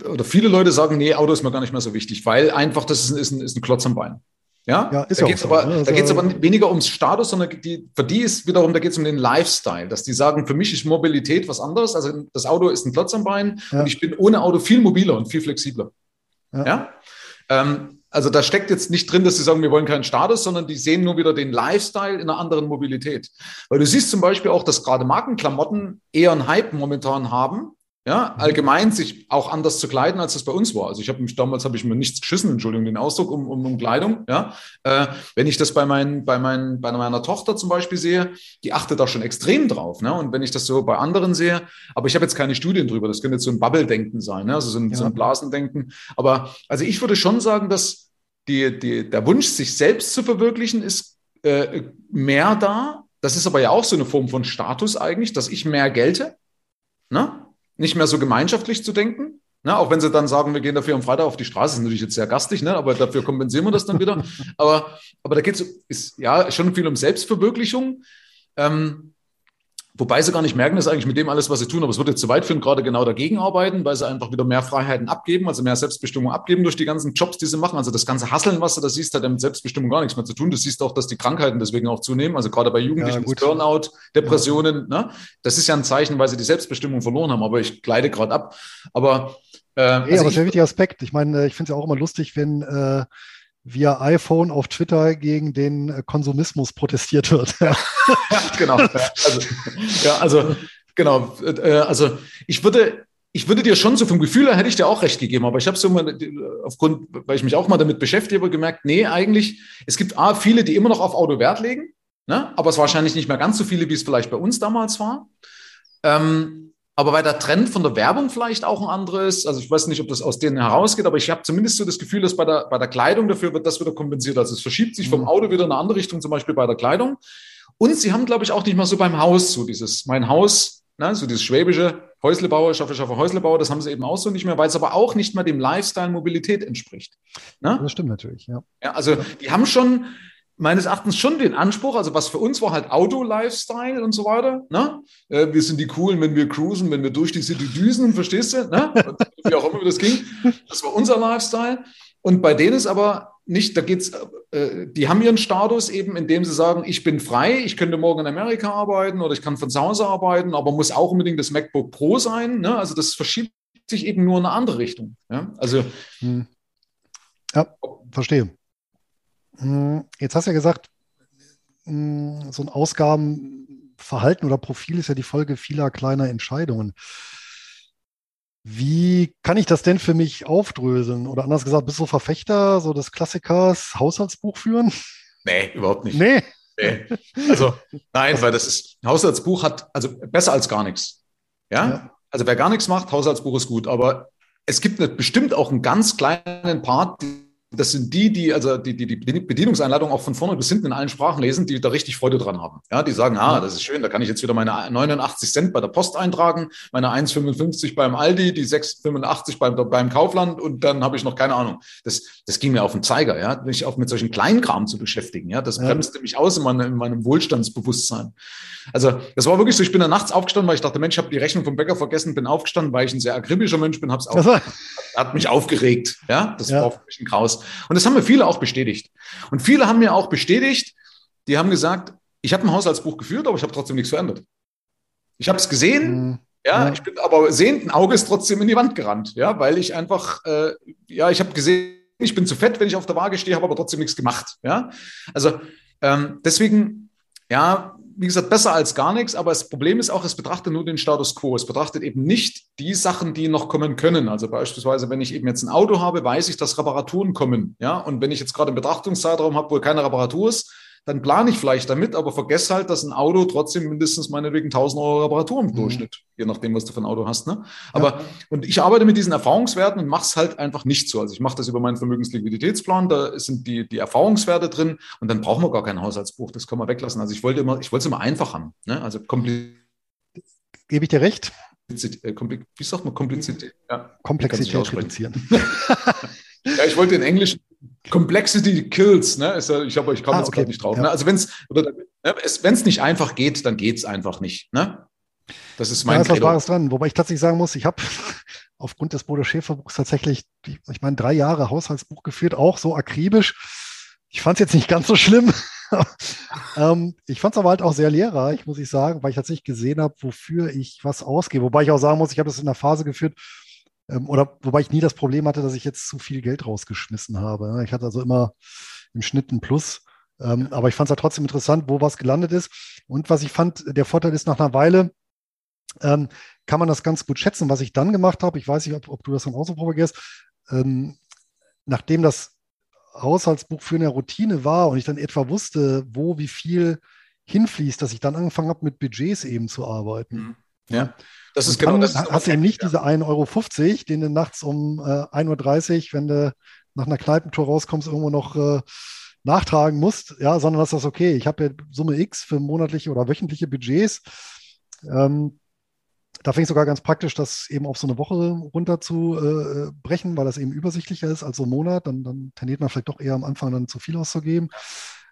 oder viele Leute sagen, nee, Auto ist mir gar nicht mehr so wichtig, weil einfach das ist, ist, ein, ist ein Klotz am Bein. Ja, Ja, ist da geht es so, aber, ne? da geht's Also- aber weniger ums Status, sondern die, für die ist wiederum, da geht es um den Lifestyle, dass die sagen, für mich ist Mobilität was anderes. Also das Auto ist ein Klotz am Bein Ja. und ich bin ohne Auto viel mobiler und viel flexibler. Ja. Ja. Ähm, also da steckt jetzt nicht drin, dass sie sagen, wir wollen keinen Status, sondern die sehen nur wieder den Lifestyle in einer anderen Mobilität. Weil du siehst zum Beispiel auch, dass gerade Markenklamotten eher einen Hype momentan haben. Ja, allgemein sich auch anders zu kleiden, als das bei uns war. Also ich habe mich damals habe ich mir nichts geschissen, Entschuldigung den Ausdruck, um, um, um Kleidung. Ja, äh, wenn ich das bei meinen, bei meinen, bei meiner Tochter zum Beispiel sehe, die achtet da schon extrem drauf. Ne? Und wenn ich das so bei anderen sehe, aber ich habe jetzt keine Studien drüber, das könnte jetzt so ein Bubble-Denken sein, ne? also so ein, Ja. so ein Blasendenken. Aber also ich würde schon sagen, dass die, die, der Wunsch, sich selbst zu verwirklichen, ist äh, mehr da. Das ist aber ja auch so eine Form von Status eigentlich, dass ich mehr gelte. Ne? Nicht mehr so gemeinschaftlich zu denken. Ne? Auch wenn sie dann sagen, wir gehen dafür am Freitag auf die Straße, ist natürlich jetzt sehr gastig, ne? aber dafür kompensieren wir das dann wieder. [LAUGHS] aber, aber da geht es ja schon viel um Selbstverwirklichung. Ähm, Wobei sie gar nicht merken, dass eigentlich mit dem alles, was sie tun, aber es wird jetzt zu weit führen, gerade genau dagegen arbeiten, weil sie einfach wieder mehr Freiheiten abgeben, also mehr Selbstbestimmung abgeben durch die ganzen Jobs, die sie machen. Also das ganze Hasseln, was du da siehst, hat ja mit Selbstbestimmung gar nichts mehr zu tun. Du siehst auch, dass die Krankheiten deswegen auch zunehmen. Also gerade bei Jugendlichen Ja, Burnout, Depressionen, ne? das ist ja ein Zeichen, weil sie die Selbstbestimmung verloren haben. Aber ich gleite gerade ab. Aber, äh, Nee, also aber ich- sehr wichtiger Aspekt. Ich meine, ich finde es ja auch immer lustig, wenn äh, via iPhone auf Twitter gegen den äh, Konsumismus protestiert wird. [LAUGHS] Ja, genau. Also, ja, also genau. Äh, also ich würde, ich würde dir schon so vom Gefühl her hätte ich dir auch recht gegeben, aber ich habe so mal aufgrund, weil ich mich auch mal damit beschäftige, gemerkt, nee, eigentlich, es gibt A, viele, die immer noch auf Auto Wert legen, ne? aber es wahrscheinlich nicht mehr ganz so viele, wie es vielleicht bei uns damals war. Ähm, aber weil der Trend von der Werbung vielleicht auch ein anderes, also ich weiß nicht, ob das aus denen herausgeht, aber ich habe zumindest so das Gefühl, dass bei der, bei der Kleidung dafür wird das wieder kompensiert. Also es verschiebt sich vom Mhm. Auto wieder in eine andere Richtung, zum Beispiel bei der Kleidung. Und sie haben, glaube ich, auch nicht mal so beim Haus so dieses, mein Haus, ne, so dieses schwäbische Häuslebauer, schaffe, schaffe, Häuslebauer, das haben sie eben auch so nicht mehr, weil es aber auch nicht mehr dem Lifestyle Mobilität entspricht. Ne? Das stimmt natürlich, ja. Ja, also die haben schon meines Erachtens schon den Anspruch, also was für uns war halt Auto-Lifestyle und so weiter. Ne? Äh, wir sind die Coolen, wenn wir cruisen, wenn wir durch die City düsen, verstehst du? Ne? Wie auch immer das ging. Das war unser Lifestyle. Und bei denen ist aber nicht, da geht's, äh, die haben ihren Status eben, indem sie sagen, ich bin frei, ich könnte morgen in Amerika arbeiten oder ich kann von zu Hause arbeiten, aber muss auch unbedingt das MacBook Pro sein. Ne? Also das verschiebt sich eben nur in eine andere Richtung. Ja? Also Hm. Ja, verstehe. Hm, Jetzt hast du ja gesagt, hm, so ein Ausgabenverhalten oder Profil ist ja die Folge vieler kleiner Entscheidungen. Wie kann ich das denn für mich aufdröseln? Oder anders gesagt, bist du Verfechter so des Klassikers Haushaltsbuch führen? nee, überhaupt nicht. Nee. Nee. Also, nein, weil das ist, ein Haushaltsbuch hat, also besser als gar nichts. Ja? Ja. Also, wer gar nichts macht, Haushaltsbuch ist gut. Aber es gibt bestimmt auch einen ganz kleinen Part, die, das sind die, die, also die, die, die Bedienungseinladung auch von vorne bis hinten in allen Sprachen lesen, die da richtig Freude dran haben. Ja, die sagen, ah, das ist schön, da kann ich jetzt wieder meine 89 Cent bei der Post eintragen, meine 1,55 beim Aldi, die 6,85 beim, beim Kaufland und dann habe ich noch keine Ahnung. Das, das ging mir auf den Zeiger, ja, mich auch mit solchen Kleinkram zu beschäftigen. Ja, das Ja. bremste mich aus in, meine, in meinem Wohlstandsbewusstsein. Also das war wirklich so, ich bin da nachts aufgestanden, weil ich dachte, Mensch, ich habe die Rechnung vom Bäcker vergessen, bin aufgestanden, weil ich ein sehr akribischer Mensch bin, habe es auch [LAUGHS] hat mich aufgeregt. Ja, das Ja. war für mich ein Graus. Und das haben mir viele auch bestätigt. Und viele haben mir auch bestätigt, die haben gesagt, ich habe ein Haushaltsbuch geführt, aber ich habe trotzdem nichts verändert. Ich habe es gesehen, hm, ja, Ja. ich bin aber sehenden Auges trotzdem in die Wand gerannt, ja, weil ich einfach, äh, ja, ich habe gesehen, ich bin zu fett, wenn ich auf der Waage stehe, habe aber trotzdem nichts gemacht, ja. Also ähm, deswegen, ja, wie gesagt, besser als gar nichts, aber das Problem ist auch, es betrachtet nur den Status quo. Es betrachtet eben nicht die Sachen, die noch kommen können. Also beispielsweise, wenn ich eben jetzt ein Auto habe, weiß ich, dass Reparaturen kommen, ja. Und wenn ich jetzt gerade einen Betrachtungszeitraum habe, wo keine Reparatur ist, dann plane ich vielleicht damit, aber vergesse halt, dass ein Auto trotzdem mindestens meinetwegen 1000 Euro Reparatur im Mhm. Durchschnitt, je nachdem, was du für ein Auto hast. Ne? Aber und ich arbeite mit diesen Erfahrungswerten und mache es halt einfach nicht so. Also ich mache das über meinen Vermögensliquiditätsplan, da sind die, die Erfahrungswerte drin und dann brauchen wir gar kein Haushaltsbuch, das können wir weglassen. Also ich wollte immer, ich wollte es immer einfach haben. Ne? Also kompliziert, gebe ich dir recht? äh, wie sagt man Komplizität? Ja. Komplexität reduzieren. [LAUGHS] Ja, ich wollte in Englisch Complexity kills, ne? Ist ja, ich habe ich komme Ah, jetzt okay. gerade nicht drauf. Ja. Ne? Also wenn es oder ne, es wenn es nicht einfach geht, dann geht es einfach nicht. Ne? Das ist Da mein ist was. Wahres dran. Wobei ich tatsächlich sagen muss, ich habe [LAUGHS] aufgrund des Bodo Schäfer Buchs tatsächlich, ich meine, drei Jahre Haushaltsbuch geführt, auch so akribisch. Ich fand es jetzt nicht ganz so schlimm. [LAUGHS] ähm, ich fand es aber halt auch sehr lehrreich, muss ich sagen, weil ich tatsächlich gesehen habe, wofür ich was ausgebe. Wobei ich auch sagen muss, ich habe das in der Phase geführt, oder wobei ich nie das Problem hatte, dass ich jetzt zu viel Geld rausgeschmissen habe. Ne? Ich hatte also immer im Schnitt ein Plus. Ähm, aber ich fand es ja trotzdem interessant, wo was gelandet ist. Und was ich fand, der Vorteil ist nach einer Weile, ähm, kann man das ganz gut schätzen. Was ich dann gemacht habe, ich weiß nicht, ob, ob du das dann auch so propagierst, ähm, nachdem das Haushaltsbuch für eine Routine war und ich dann etwa wusste, wo wie viel hinfließt, dass ich dann angefangen habe, mit Budgets eben zu arbeiten. Mhm. Ja. Das ist genau das. hast du eben nicht diese 1,50 Euro, den du nachts um äh, 1.30 Uhr, wenn du nach einer Kneipentour rauskommst, irgendwo noch äh, nachtragen musst, ja, sondern dass das okay, ich habe ja Summe X für monatliche oder wöchentliche Budgets. Ähm, da finde ich sogar ganz praktisch, das eben auf so eine Woche runterzubrechen, äh, weil das eben übersichtlicher ist als so ein Monat. Dann, dann tendiert man vielleicht doch eher am Anfang dann zu viel auszugeben.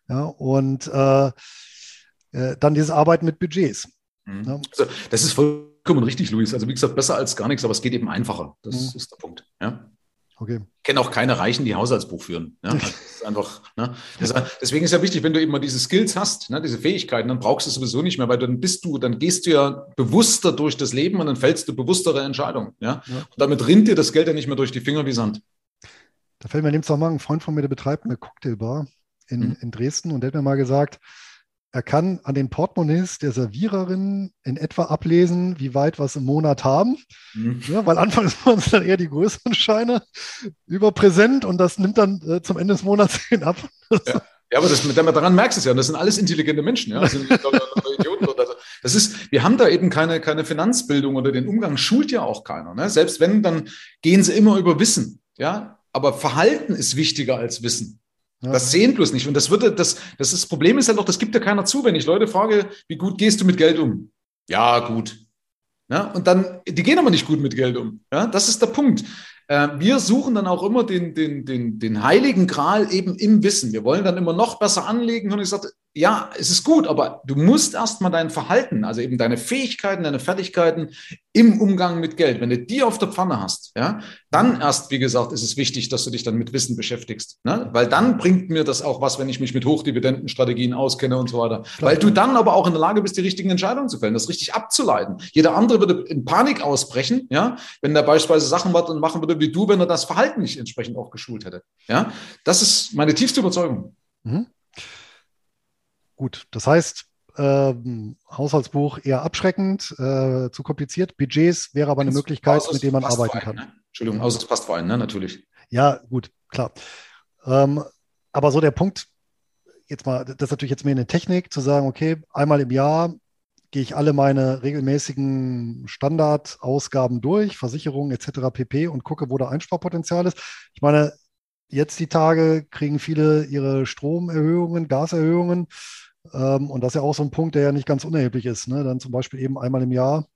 Ja, und äh, äh, dann dieses Arbeiten mit Budgets. Mhm. Ja. Also, das ist vollkommen richtig, Luis. Also wie gesagt, besser als gar nichts, aber es geht eben einfacher. Das mhm. ist der Punkt. Ja. Okay. Ich kenne auch keine Reichen, die Haushaltsbuch führen. Ja, [LAUGHS] also einfach, ne? deswegen ist ja wichtig, wenn du eben mal diese Skills hast, ne, diese Fähigkeiten, dann brauchst du es sowieso nicht mehr, weil dann bist du, dann gehst du ja bewusster durch das Leben und dann fällst du bewusstere Entscheidungen. Ja? ja. Und damit rinnt dir das Geld ja nicht mehr durch die Finger wie Sand. Da fällt mir in dem Zusammenhang ein Freund von mir, der betreibt eine Cocktailbar in, mhm. in Dresden und der hat mir mal gesagt, er kann an den Portemonnaies der Serviererin in etwa ablesen, wie weit was im Monat haben. Mhm. Ja, weil anfangs waren es dann eher die größeren Scheine überpräsent und das nimmt dann äh, zum Ende des Monats [LAUGHS] hin ab. Ja. ja, aber das, daran merkst du es ja. Das sind alles intelligente Menschen. Ja? Das, sind, [LAUGHS] das ist, wir haben da eben keine, keine Finanzbildung oder den Umgang schult ja auch keiner. Ne? Selbst wenn, dann gehen sie immer über Wissen. Ja, aber Verhalten ist wichtiger als Wissen. Das sehen bloß nicht. Und das würde, das, das, ist, das Problem ist halt doch, das gibt ja keiner zu, wenn ich Leute frage, wie gut gehst du mit Geld um? Ja, gut. Ja, und dann, die gehen aber nicht gut mit Geld um. Ja, das ist der Punkt. Äh, wir suchen dann auch immer den, den, den, den heiligen Gral eben im Wissen. Wir wollen dann immer noch besser anlegen. Und ich sagte, ja, es ist gut, aber du musst erstmal dein Verhalten, also eben deine Fähigkeiten, deine Fertigkeiten im Umgang mit Geld, wenn du die auf der Pfanne hast, ja, dann erst, wie gesagt, ist es wichtig, dass du dich dann mit Wissen beschäftigst. Ne? Weil dann bringt mir das auch was, wenn ich mich mit Hochdividendenstrategien auskenne und so weiter. Weil du dann aber auch in der Lage bist, die richtigen Entscheidungen zu fällen, das richtig abzuleiten. Jeder andere würde in Panik ausbrechen, ja, wenn er beispielsweise Sachen machen würde wie du, wenn er das Verhalten nicht entsprechend auch geschult hätte. Ja, das ist meine tiefste Überzeugung. Mhm. Gut, das heißt, ähm, Haushaltsbuch eher abschreckend, äh, zu kompliziert. Budgets wäre aber eine Möglichkeit, mit der man arbeiten kann. Ne? Entschuldigung, es passt vor allem, ne? natürlich. Ja, gut, klar. Ähm, aber so der Punkt, jetzt mal, das ist natürlich jetzt mehr eine Technik, zu sagen, okay, einmal im Jahr gehe ich alle meine regelmäßigen Standardausgaben durch, Versicherungen etc. pp. und gucke, wo da Einsparpotenzial ist. Ich meine, jetzt die Tage kriegen viele ihre Stromerhöhungen, Gaserhöhungen und das ist ja auch so ein Punkt, der ja nicht ganz unerheblich ist. Ne? Dann zum Beispiel eben einmal im Jahr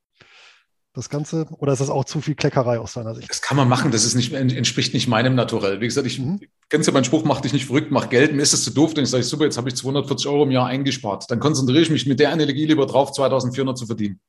das Ganze? Oder ist das auch zu viel Kleckerei aus deiner Sicht? Das kann man machen, das ist nicht, entspricht nicht meinem Naturell. Wie gesagt, ich mhm. kennst ja meinen Spruch, mach dich nicht verrückt, mach Geld. Mir ist es zu doof, dann sage ich, super, jetzt habe ich 240 Euro im Jahr eingespart. Dann konzentriere ich mich mit der Energie lieber drauf, 2400 zu verdienen.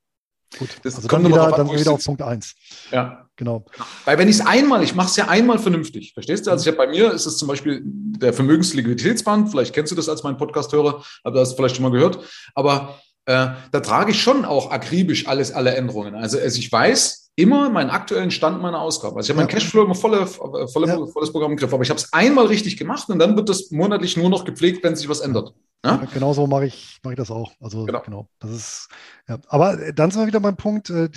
Gut, das also dann wieder, dann wieder auf Punkt 1. Ja. Genau. Weil wenn ich es einmal, ich mache es ja einmal vernünftig, verstehst du? Also ich habe bei mir ist es zum Beispiel der Vermögensliquiditätsband, vielleicht kennst du das als mein Podcast-Hörer, aber du hast vielleicht schon mal gehört, aber äh, da trage ich schon auch akribisch alles, alle Änderungen. Also, also ich weiß immer meinen aktuellen Stand meiner Ausgaben. Also ich habe ja. mein Cashflow immer volle, volle, ja. volles Programm im Griff, aber ich habe es einmal richtig gemacht und dann wird das monatlich nur noch gepflegt, wenn sich was ändert. Ja? ja genau so mache ich, mache ich das auch. Also genau. genau. Das ist, ja. Aber dann sind wir wieder beim Punkt, äh,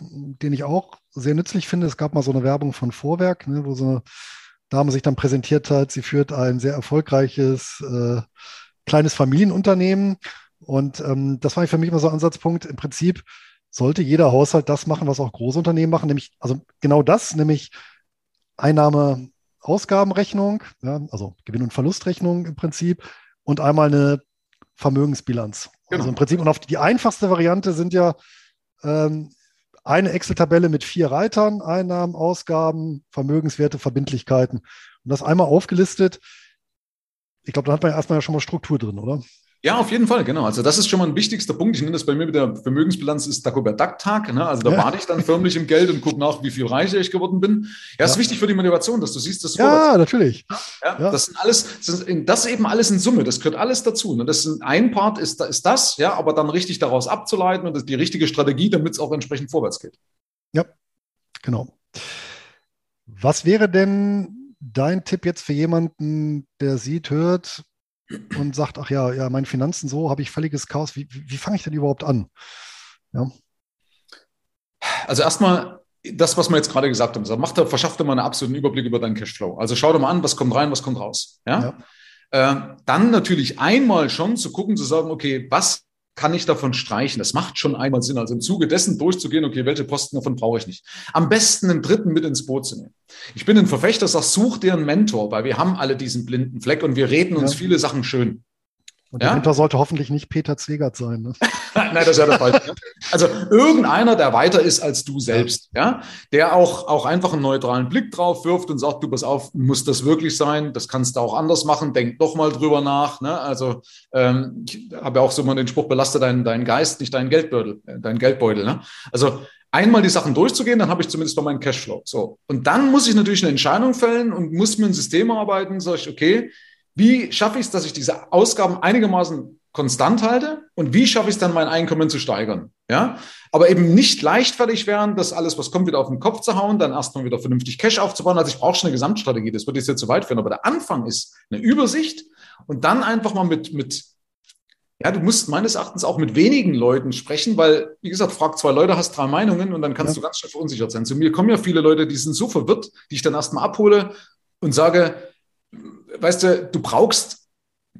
den ich auch sehr nützlich finde. Es gab mal so eine Werbung von Vorwerk, ne, wo so eine Dame sich dann präsentiert hat. Sie führt ein sehr erfolgreiches äh, kleines Familienunternehmen. Und ähm, das war für mich immer so ein Ansatzpunkt. Im Prinzip sollte jeder Haushalt das machen, was auch Großunternehmen machen, nämlich also genau das, nämlich Einnahme, Ausgabenrechnung, ja, also Gewinn- und Verlustrechnung im Prinzip und einmal eine Vermögensbilanz. Genau. Also im Prinzip, und auf die einfachste Variante sind ja ähm, eine Excel-Tabelle mit vier Reitern, Einnahmen, Ausgaben, Vermögenswerte, Verbindlichkeiten. Und das einmal aufgelistet. Ich glaube, da hat man ja erstmal ja schon mal Struktur drin, oder? Ja, auf jeden Fall, genau. Also das ist schon mal ein wichtigster Punkt. Ich nenne das bei mir mit der Vermögensbilanz ist Dagobert Duck-Tag. Ne? Also da ja. warte ich dann förmlich im Geld und gucke nach, wie viel reicher ich geworden bin. Ja, ja. ist wichtig für die Motivation, dass du siehst, dass du Ja, natürlich. Ja, ja, Das sind alles, das, ist, das eben alles in Summe, das gehört alles dazu. Ne? Das ist ein Part ist, ist das, ja, aber dann richtig daraus abzuleiten und das ist die richtige Strategie, damit es auch entsprechend vorwärts geht. Ja, genau. Was wäre denn dein Tipp jetzt für jemanden, der sieht, hört, und sagt, ach ja, ja, meine Finanzen so, habe ich völliges Chaos. Wie, wie, wie fange ich denn überhaupt an? Ja. Also erstmal das, was wir jetzt gerade gesagt haben, mach da, verschaff dir mal einen absoluten Überblick über deinen Cashflow. Also schau dir mal an, was kommt rein, was kommt raus. Ja? ja. Äh, dann natürlich einmal schon zu gucken, zu sagen, okay, was kann ich davon streichen. Das macht schon einmal Sinn. Also im Zuge dessen durchzugehen, okay, welche Posten davon brauche ich nicht. Am besten einen dritten mit ins Boot zu nehmen. Ich bin ein Verfechter, sag, such dir einen Mentor, weil wir haben alle diesen blinden Fleck und wir reden uns ja. viele Sachen schön. Und der ja? Mentor sollte hoffentlich nicht Peter Zwegert sein. Ne? [LAUGHS] Nein, das ist ja der Fall. Also irgendeiner, der weiter ist als du selbst, ja, der auch, auch einfach einen neutralen Blick drauf wirft und sagt, du pass auf, muss das wirklich sein? Das kannst du auch anders machen, denk doch mal drüber nach. Ne? Also ähm, ich habe ja auch so mal den Spruch, belaste deinen, deinen Geist, nicht deinen Geldbeutel, äh, deinen Geldbeutel. Ne? Also einmal die Sachen durchzugehen, dann habe ich zumindest noch meinen Cashflow. So. Und dann muss ich natürlich eine Entscheidung fällen und muss mir ein System arbeiten, sage ich, okay, wie schaffe ich es, dass ich diese Ausgaben einigermaßen konstant halte und wie schaffe ich es dann, mein Einkommen zu steigern? Ja, aber eben nicht leichtfertig werden, das alles, was kommt, wieder auf den Kopf zu hauen, dann erstmal wieder vernünftig Cash aufzubauen. Also ich brauche schon eine Gesamtstrategie, das würde jetzt hier zu weit führen, aber der Anfang ist eine Übersicht und dann einfach mal mit, mit ja, du musst meines Erachtens auch mit wenigen Leuten sprechen, weil, wie gesagt, frag zwei Leute, hast drei Meinungen und dann kannst ja. du ganz schnell verunsichert sein. Zu mir kommen ja viele Leute, die sind so verwirrt, die ich dann erstmal abhole und sage, weißt du, du brauchst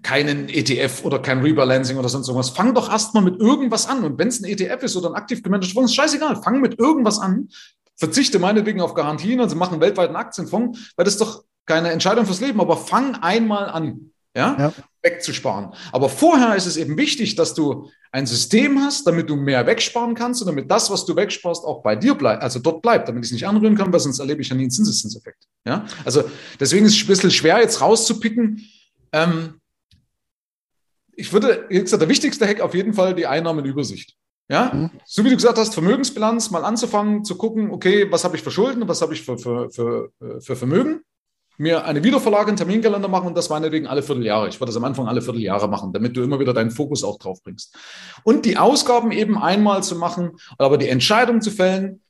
keinen ETF oder kein Rebalancing oder sonst irgendwas. Fang doch erstmal mit irgendwas an. Und wenn es ein ETF ist oder ein aktiv gemanagter Fonds, ist scheißegal. Fang mit irgendwas an. Verzichte meinetwegen auf Garantien, also machen weltweit einen Aktienfonds, weil das ist doch keine Entscheidung fürs Leben, aber fang einmal an ja, ja, wegzusparen. Aber vorher ist es eben wichtig, dass du ein System hast, damit du mehr wegsparen kannst und damit das, was du wegsparst, auch bei dir bleibt, also dort bleibt, damit ich es nicht anrühren kann, weil sonst erlebe ich ja nie einen Zinseszinseffekt. Ja, also deswegen ist es ein bisschen schwer, jetzt rauszupicken. Ähm, ich würde, wie gesagt, der wichtigste Hack auf jeden Fall die Einnahmenübersicht. Ja, mhm. so wie du gesagt hast, Vermögensbilanz mal anzufangen, zu gucken, okay, was habe ich für Schulden, was habe ich für, für, für, für Vermögen mir eine Wiederverlage, einen Terminkalender machen und das meinetwegen alle Vierteljahre. Ich würde das am Anfang alle Vierteljahre machen, damit du immer wieder deinen Fokus auch drauf bringst. Und die Ausgaben eben einmal zu machen, aber die Entscheidung zu fällen,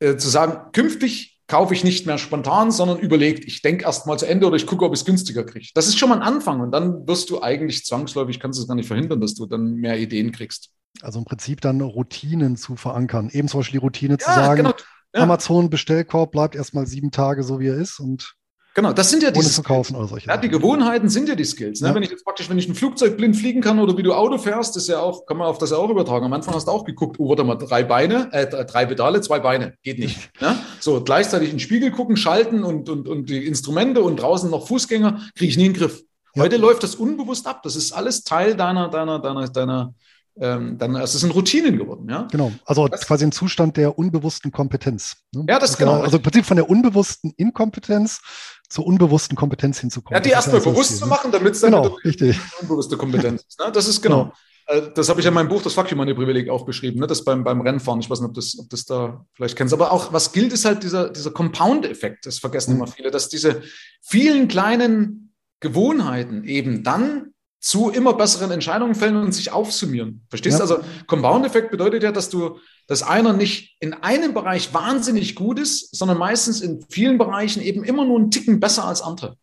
äh, zu sagen, künftig kaufe ich nicht mehr spontan, sondern überlegt, ich denke erst mal zu Ende oder ich gucke, ob ich es günstiger kriege. Das ist schon mal ein Anfang und dann wirst du eigentlich zwangsläufig, kannst du es gar nicht verhindern, dass du dann mehr Ideen kriegst. Also im Prinzip dann Routinen zu verankern. Eben zum Beispiel die Routine ja, zu sagen, genau. ja. Amazon Bestellkorb bleibt erstmal sieben Tage so, wie er ist und Genau, das sind ja die zu kaufen oder solche ja, die Gewohnheiten sind ja die Skills. Ne? Ja. Wenn ich jetzt praktisch, wenn ich ein Flugzeug blind fliegen kann oder wie du Auto fährst, ist ja auch, kann man auf das ja auch übertragen. Am Anfang hast du auch geguckt, oh, warte mal, drei Beine, äh, drei Pedale, zwei Beine, geht nicht. [LAUGHS] ne? So, gleichzeitig in den Spiegel gucken, schalten und, und, und die Instrumente und draußen noch Fußgänger, kriege ich nie in den Griff. Ja. Heute läuft das unbewusst ab. Das ist alles Teil deiner, deiner, deiner, deiner, ähm, dann es ist ein Routinen geworden. Ja? Genau, also das, quasi ein Zustand der unbewussten Kompetenz. Ne? Ja, das ist genau. Also im Prinzip von der unbewussten Inkompetenz zur unbewussten Kompetenz hinzukommen. Ja, die erstmal bewusst zu machen, damit es dann genau, richtig. unbewusste Kompetenz ist. Ne? Das ist genau. genau. Äh, das habe ich ja in meinem Buch, das Fuck You Money Privileg, auch beschrieben, ne? das beim, beim Rennfahren. Ich weiß nicht, ob das, ob das da vielleicht kennst. Aber auch, was gilt, ist halt dieser, dieser Compound-Effekt. Das vergessen mhm. immer viele, dass diese vielen kleinen Gewohnheiten eben dann zu immer besseren Entscheidungen fällen und sich aufsummieren. Verstehst du? Ja. Also Compound-Effekt bedeutet ja, dass du, dass einer nicht in einem Bereich wahnsinnig gut ist, sondern meistens in vielen Bereichen eben immer nur einen Ticken besser als andere.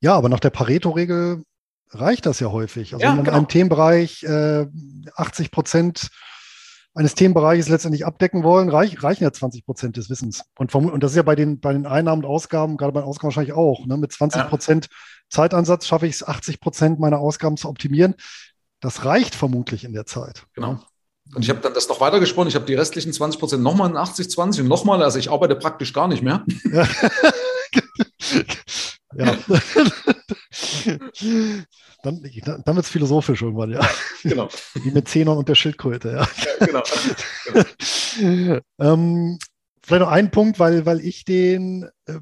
Ja, aber nach der Pareto-Regel reicht das ja häufig. Also ja, wenn man genau. in einem Themenbereich äh, 80 Prozent eines Themenbereiches letztendlich abdecken wollen, reich, reichen ja 20 Prozent des Wissens. Und, vom, und das ist ja bei den, bei den Einnahmen und Ausgaben, gerade bei den Ausgaben wahrscheinlich auch. Ne? Mit 20 Prozent ja. Zeitansatz schaffe ich es, 80 Prozent meiner Ausgaben zu optimieren. Das reicht vermutlich in der Zeit. Genau. Und ich habe dann das noch weitergesponnen. Ich habe die restlichen 20 Prozent nochmal in 80, 20 und nochmal. Also ich arbeite praktisch gar nicht mehr. Ja. [LAUGHS] ja. Dann, dann wird es philosophisch irgendwann, ja. Genau. Wie mit Zenon und der Schildkröte, ja. ja genau. genau. [LAUGHS] ähm, vielleicht noch ein Punkt, weil, weil ich den äh,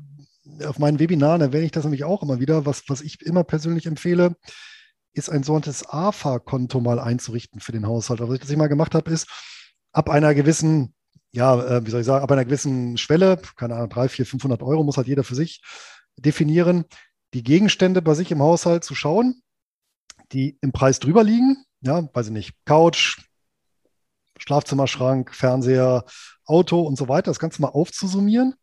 auf meinen Webinaren erwähne ich das nämlich auch immer wieder, was, was ich immer persönlich empfehle. Ist ein sogenanntes AFA-Konto mal einzurichten für den Haushalt. Also, was ich mal gemacht habe, ist, ab einer gewissen, ja, äh, wie soll ich sagen, ab einer gewissen Schwelle, keine Ahnung, 3, 4, 500 Euro, muss halt jeder für sich definieren, die Gegenstände bei sich im Haushalt zu schauen, die im Preis drüber liegen. Ja, weiß ich nicht, Couch, Schlafzimmerschrank, Fernseher, Auto und so weiter, das Ganze mal aufzusummieren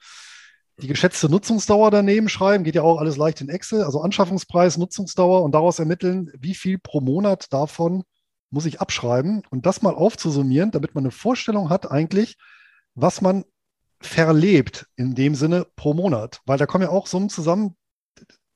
die geschätzte Nutzungsdauer daneben schreiben, geht ja auch alles leicht in Excel, also Anschaffungspreis, Nutzungsdauer und daraus ermitteln, wie viel pro Monat davon muss ich abschreiben und das mal aufzusummieren, damit man eine Vorstellung hat eigentlich, was man verlebt in dem Sinne pro Monat, weil da kommen ja auch Summen zusammen,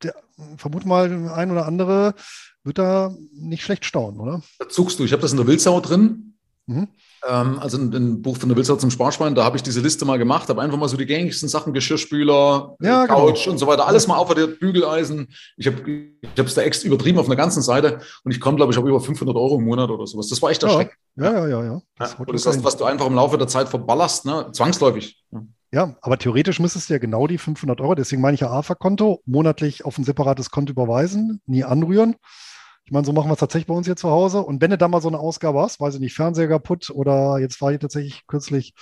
der, vermute mal, ein oder andere wird da nicht schlecht staunen, oder? Da zuckst du. Ich habe das in der Wildsau drin. Mhm. Ähm, also ein, ein, Buch von der Wildsau zum Sparschwein, da habe ich diese Liste mal gemacht, habe einfach mal so die gängigsten Sachen, Geschirrspüler, ja, genau. Couch genau. und so weiter, alles mal aufaddiert, Bügeleisen. Ich habe ich es da extra übertrieben auf einer ganzen Seite und ich komme, glaube ich, auf über 500 Euro im Monat oder sowas. Das war echt erschreckend. Ja, ja, ja, ja. Das, ja, das ist das, was du einfach im Laufe der Zeit verballerst, ne? zwangsläufig. Ja. Ja, aber theoretisch müsstest du ja genau die 500 Euro, deswegen meine ich ja AFA-Konto, monatlich auf ein separates Konto überweisen, nie anrühren. Ich meine, so machen wir es tatsächlich bei uns hier zu Hause. Und wenn du da mal so eine Ausgabe hast, weiß ich nicht, Fernseher kaputt oder jetzt war hier tatsächlich kürzlich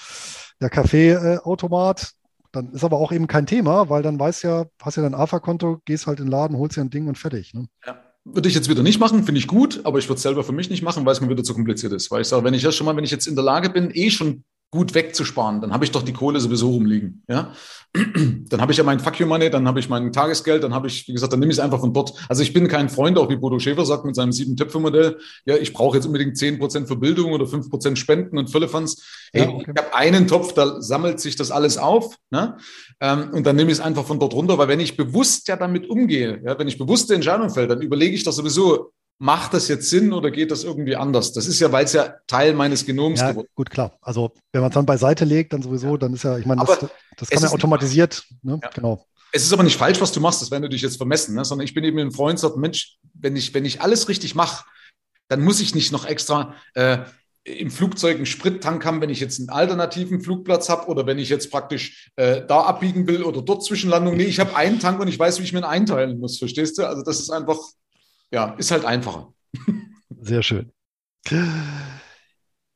der Kaffeeautomat, dann ist aber auch eben kein Thema, weil dann weißt ja, hast ja dein AFA-Konto, gehst halt in den Laden, holst dir ein Ding und fertig. Ne? Ja. Würde ich jetzt wieder nicht machen, finde ich gut, aber ich würde es selber für mich nicht machen, weil es mir wieder zu kompliziert ist. Weil ich sage, wenn ich ja schon mal, wenn ich jetzt in der Lage bin, eh schon gut wegzusparen, dann habe ich doch die Kohle sowieso rumliegen. Ja? Dann habe ich ja mein Fuck you Money, dann habe ich mein Tagesgeld, dann habe ich, wie gesagt, dann nehme ich es einfach von dort. Also ich bin kein Freund, auch wie Bodo Schäfer sagt mit seinem sieben-Töpfe-Modell, ja, ich brauche jetzt unbedingt zehn Prozent für Bildung oder fünf Prozent Spenden und Füllefanz. Hey, ja, okay. Ich habe einen Topf, da sammelt sich das alles auf ne? Ähm, und dann nehme ich es einfach von dort runter, weil wenn ich bewusst ja damit umgehe, ja, wenn ich bewusste Entscheidungen fällt, dann überlege ich doch sowieso, macht das jetzt Sinn oder geht das irgendwie anders? Das ist ja, weil es ja Teil meines Genoms ja, geworden ist. Gut, klar. Also wenn man es dann beiseite legt, dann sowieso, ja. dann ist ja, ich meine, das, das kann ja automatisiert. Ne? Ja. Genau. Es ist aber nicht falsch, was du machst, das werden du dich jetzt vermessen, ne? sondern ich bin eben ein Freund, sagt, Mensch, wenn ich, wenn ich alles richtig mache, dann muss ich nicht noch extra äh, im Flugzeug einen Sprittank haben, wenn ich jetzt einen alternativen Flugplatz habe oder wenn ich jetzt praktisch äh, da abbiegen will oder dort Zwischenlandung. Nee, ich habe einen Tank und ich weiß, wie ich mir ihn einteilen muss, verstehst du? Also das ist einfach ja, ist halt einfacher. Sehr schön.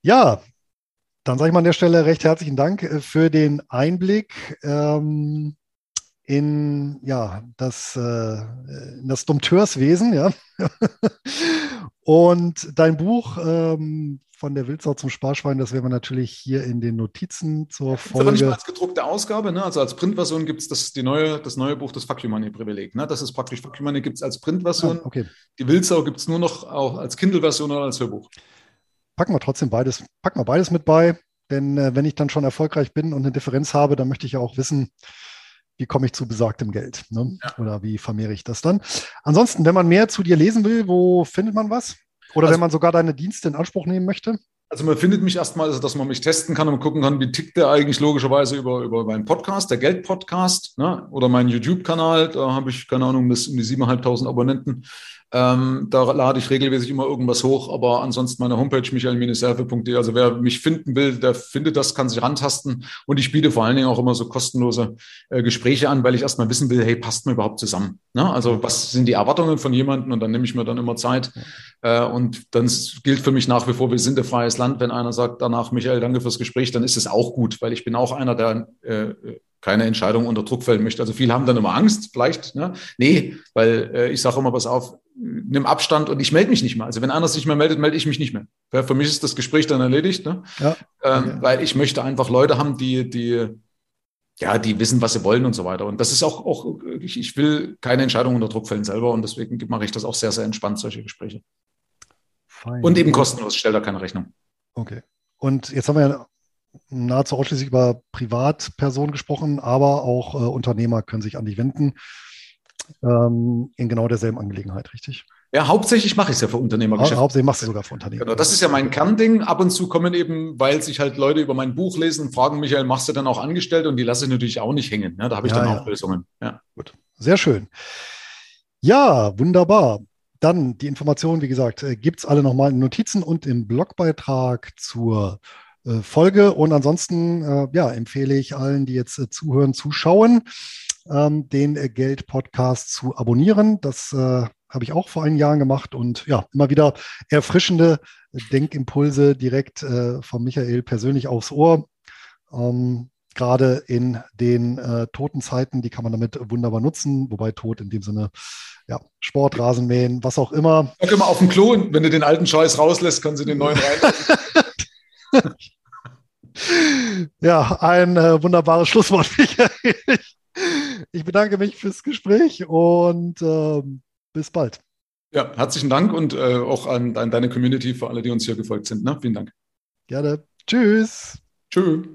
Ja, dann sage ich mal an der Stelle recht herzlichen Dank äh, für den Einblick ähm, in ja, das, äh, in das Dompteurswesen. Ja. [LAUGHS] Und dein Buch ähm, von der Wildsau zum Sparschwein, das werden wir natürlich hier in den Notizen zur Folge. Aber nicht mal als gedruckte Ausgabe, ne? also als Printversion gibt es das, neue, das neue Buch, das Fuck You Money Privileg. Ne? Das ist praktisch Money gibt es als Printversion. Ah, okay. Die Wildsau gibt es nur noch auch als Kindle-Version oder als Hörbuch. Packen wir trotzdem beides, packen wir beides mit bei, denn äh, wenn ich dann schon erfolgreich bin und eine Differenz habe, dann möchte ich ja auch wissen, wie komme ich zu besagtem Geld? Ne? Ja. Oder wie vermehre ich das dann? Ansonsten, wenn man mehr zu dir lesen will, wo findet man was? Oder also, wenn man sogar deine Dienste in Anspruch nehmen möchte? Also man findet mich erstmal, also dass man mich testen kann und gucken kann, wie tickt der eigentlich logischerweise über, über meinen Podcast, der Geld-Podcast, ne? oder meinen YouTube-Kanal. Da habe ich, keine Ahnung, bis um die 7.500 Abonnenten. Ähm, da lade ich regelmäßig immer irgendwas hoch, aber ansonsten meine Homepage michael-serve.de. Also wer mich finden will, der findet das, kann sich rantasten. Und ich biete vor allen Dingen auch immer so kostenlose äh, Gespräche an, weil ich erstmal wissen will, hey, passt mir überhaupt zusammen? Ne? Also was sind die Erwartungen von jemandem? Und dann nehme ich mir dann immer Zeit. Äh, und dann gilt für mich nach wie vor, wir sind ein freies Land. Wenn einer sagt danach, Michael, danke fürs Gespräch, dann ist es auch gut, weil ich bin auch einer, der äh, keine Entscheidung unter Druck fällen möchte. Also viele haben dann immer Angst, vielleicht. Ne? Nee, weil äh, ich sage immer, pass auf, nimm Abstand und ich melde mich nicht mehr. Also wenn einer sich nicht mehr meldet, melde ich mich nicht mehr. Ja, für mich ist das Gespräch dann erledigt, ne? ja. Ähm, ja. weil ich möchte einfach Leute haben, die, die, ja, die wissen, was sie wollen und so weiter. Und das ist auch, auch ich, ich will keine Entscheidung unter Druck fällen selber und deswegen mache ich das auch sehr, sehr entspannt, solche Gespräche. Fein. Und eben kostenlos, stell da keine Rechnung. Okay. Und jetzt haben wir ja nahezu ausschließlich über Privatpersonen gesprochen, aber auch äh, Unternehmer können sich an dich wenden ähm, in genau derselben Angelegenheit, richtig? Ja, hauptsächlich mache ich es ja für Unternehmergeschäfte. Hauptsächlich machst du sogar für Unternehmen. Genau, das ist ja mein Kernding. Ab und zu kommen eben, weil sich halt Leute über mein Buch lesen und fragen, Michael, machst du dann auch Angestellte? Und die lasse ich natürlich auch nicht hängen. Ne? Da habe ich ja, dann auch ja. Lösungen. Ja. Gut, sehr schön. Ja, wunderbar. Dann die Informationen, wie gesagt, äh, gibt es alle nochmal in Notizen und im Blogbeitrag zur äh, Folge. Und ansonsten äh, ja, empfehle ich allen, die jetzt zuhören, zuschauen, ähm, den Geld-Podcast zu abonnieren. Das habe ich auch vor einigen Jahren gemacht und ja, immer wieder erfrischende Denkimpulse direkt äh, von Michael persönlich aufs Ohr. Ähm, Gerade in den äh, toten Zeiten, die kann man damit wunderbar nutzen, wobei tot in dem Sinne, ja, Sport, Rasenmähen, was auch immer. Sag immer auf dem Klo und wenn du den alten Scheiß rauslässt, können sie den neuen rein. [LAUGHS] ja, ein äh, wunderbares Schlusswort, Michael. Ich bedanke mich fürs Gespräch und ähm, bis bald. Ja, herzlichen Dank und äh, auch an, an, deine Community für alle, die uns hier gefolgt sind. Ne? Vielen Dank. Gerne. Tschüss. Tschüss.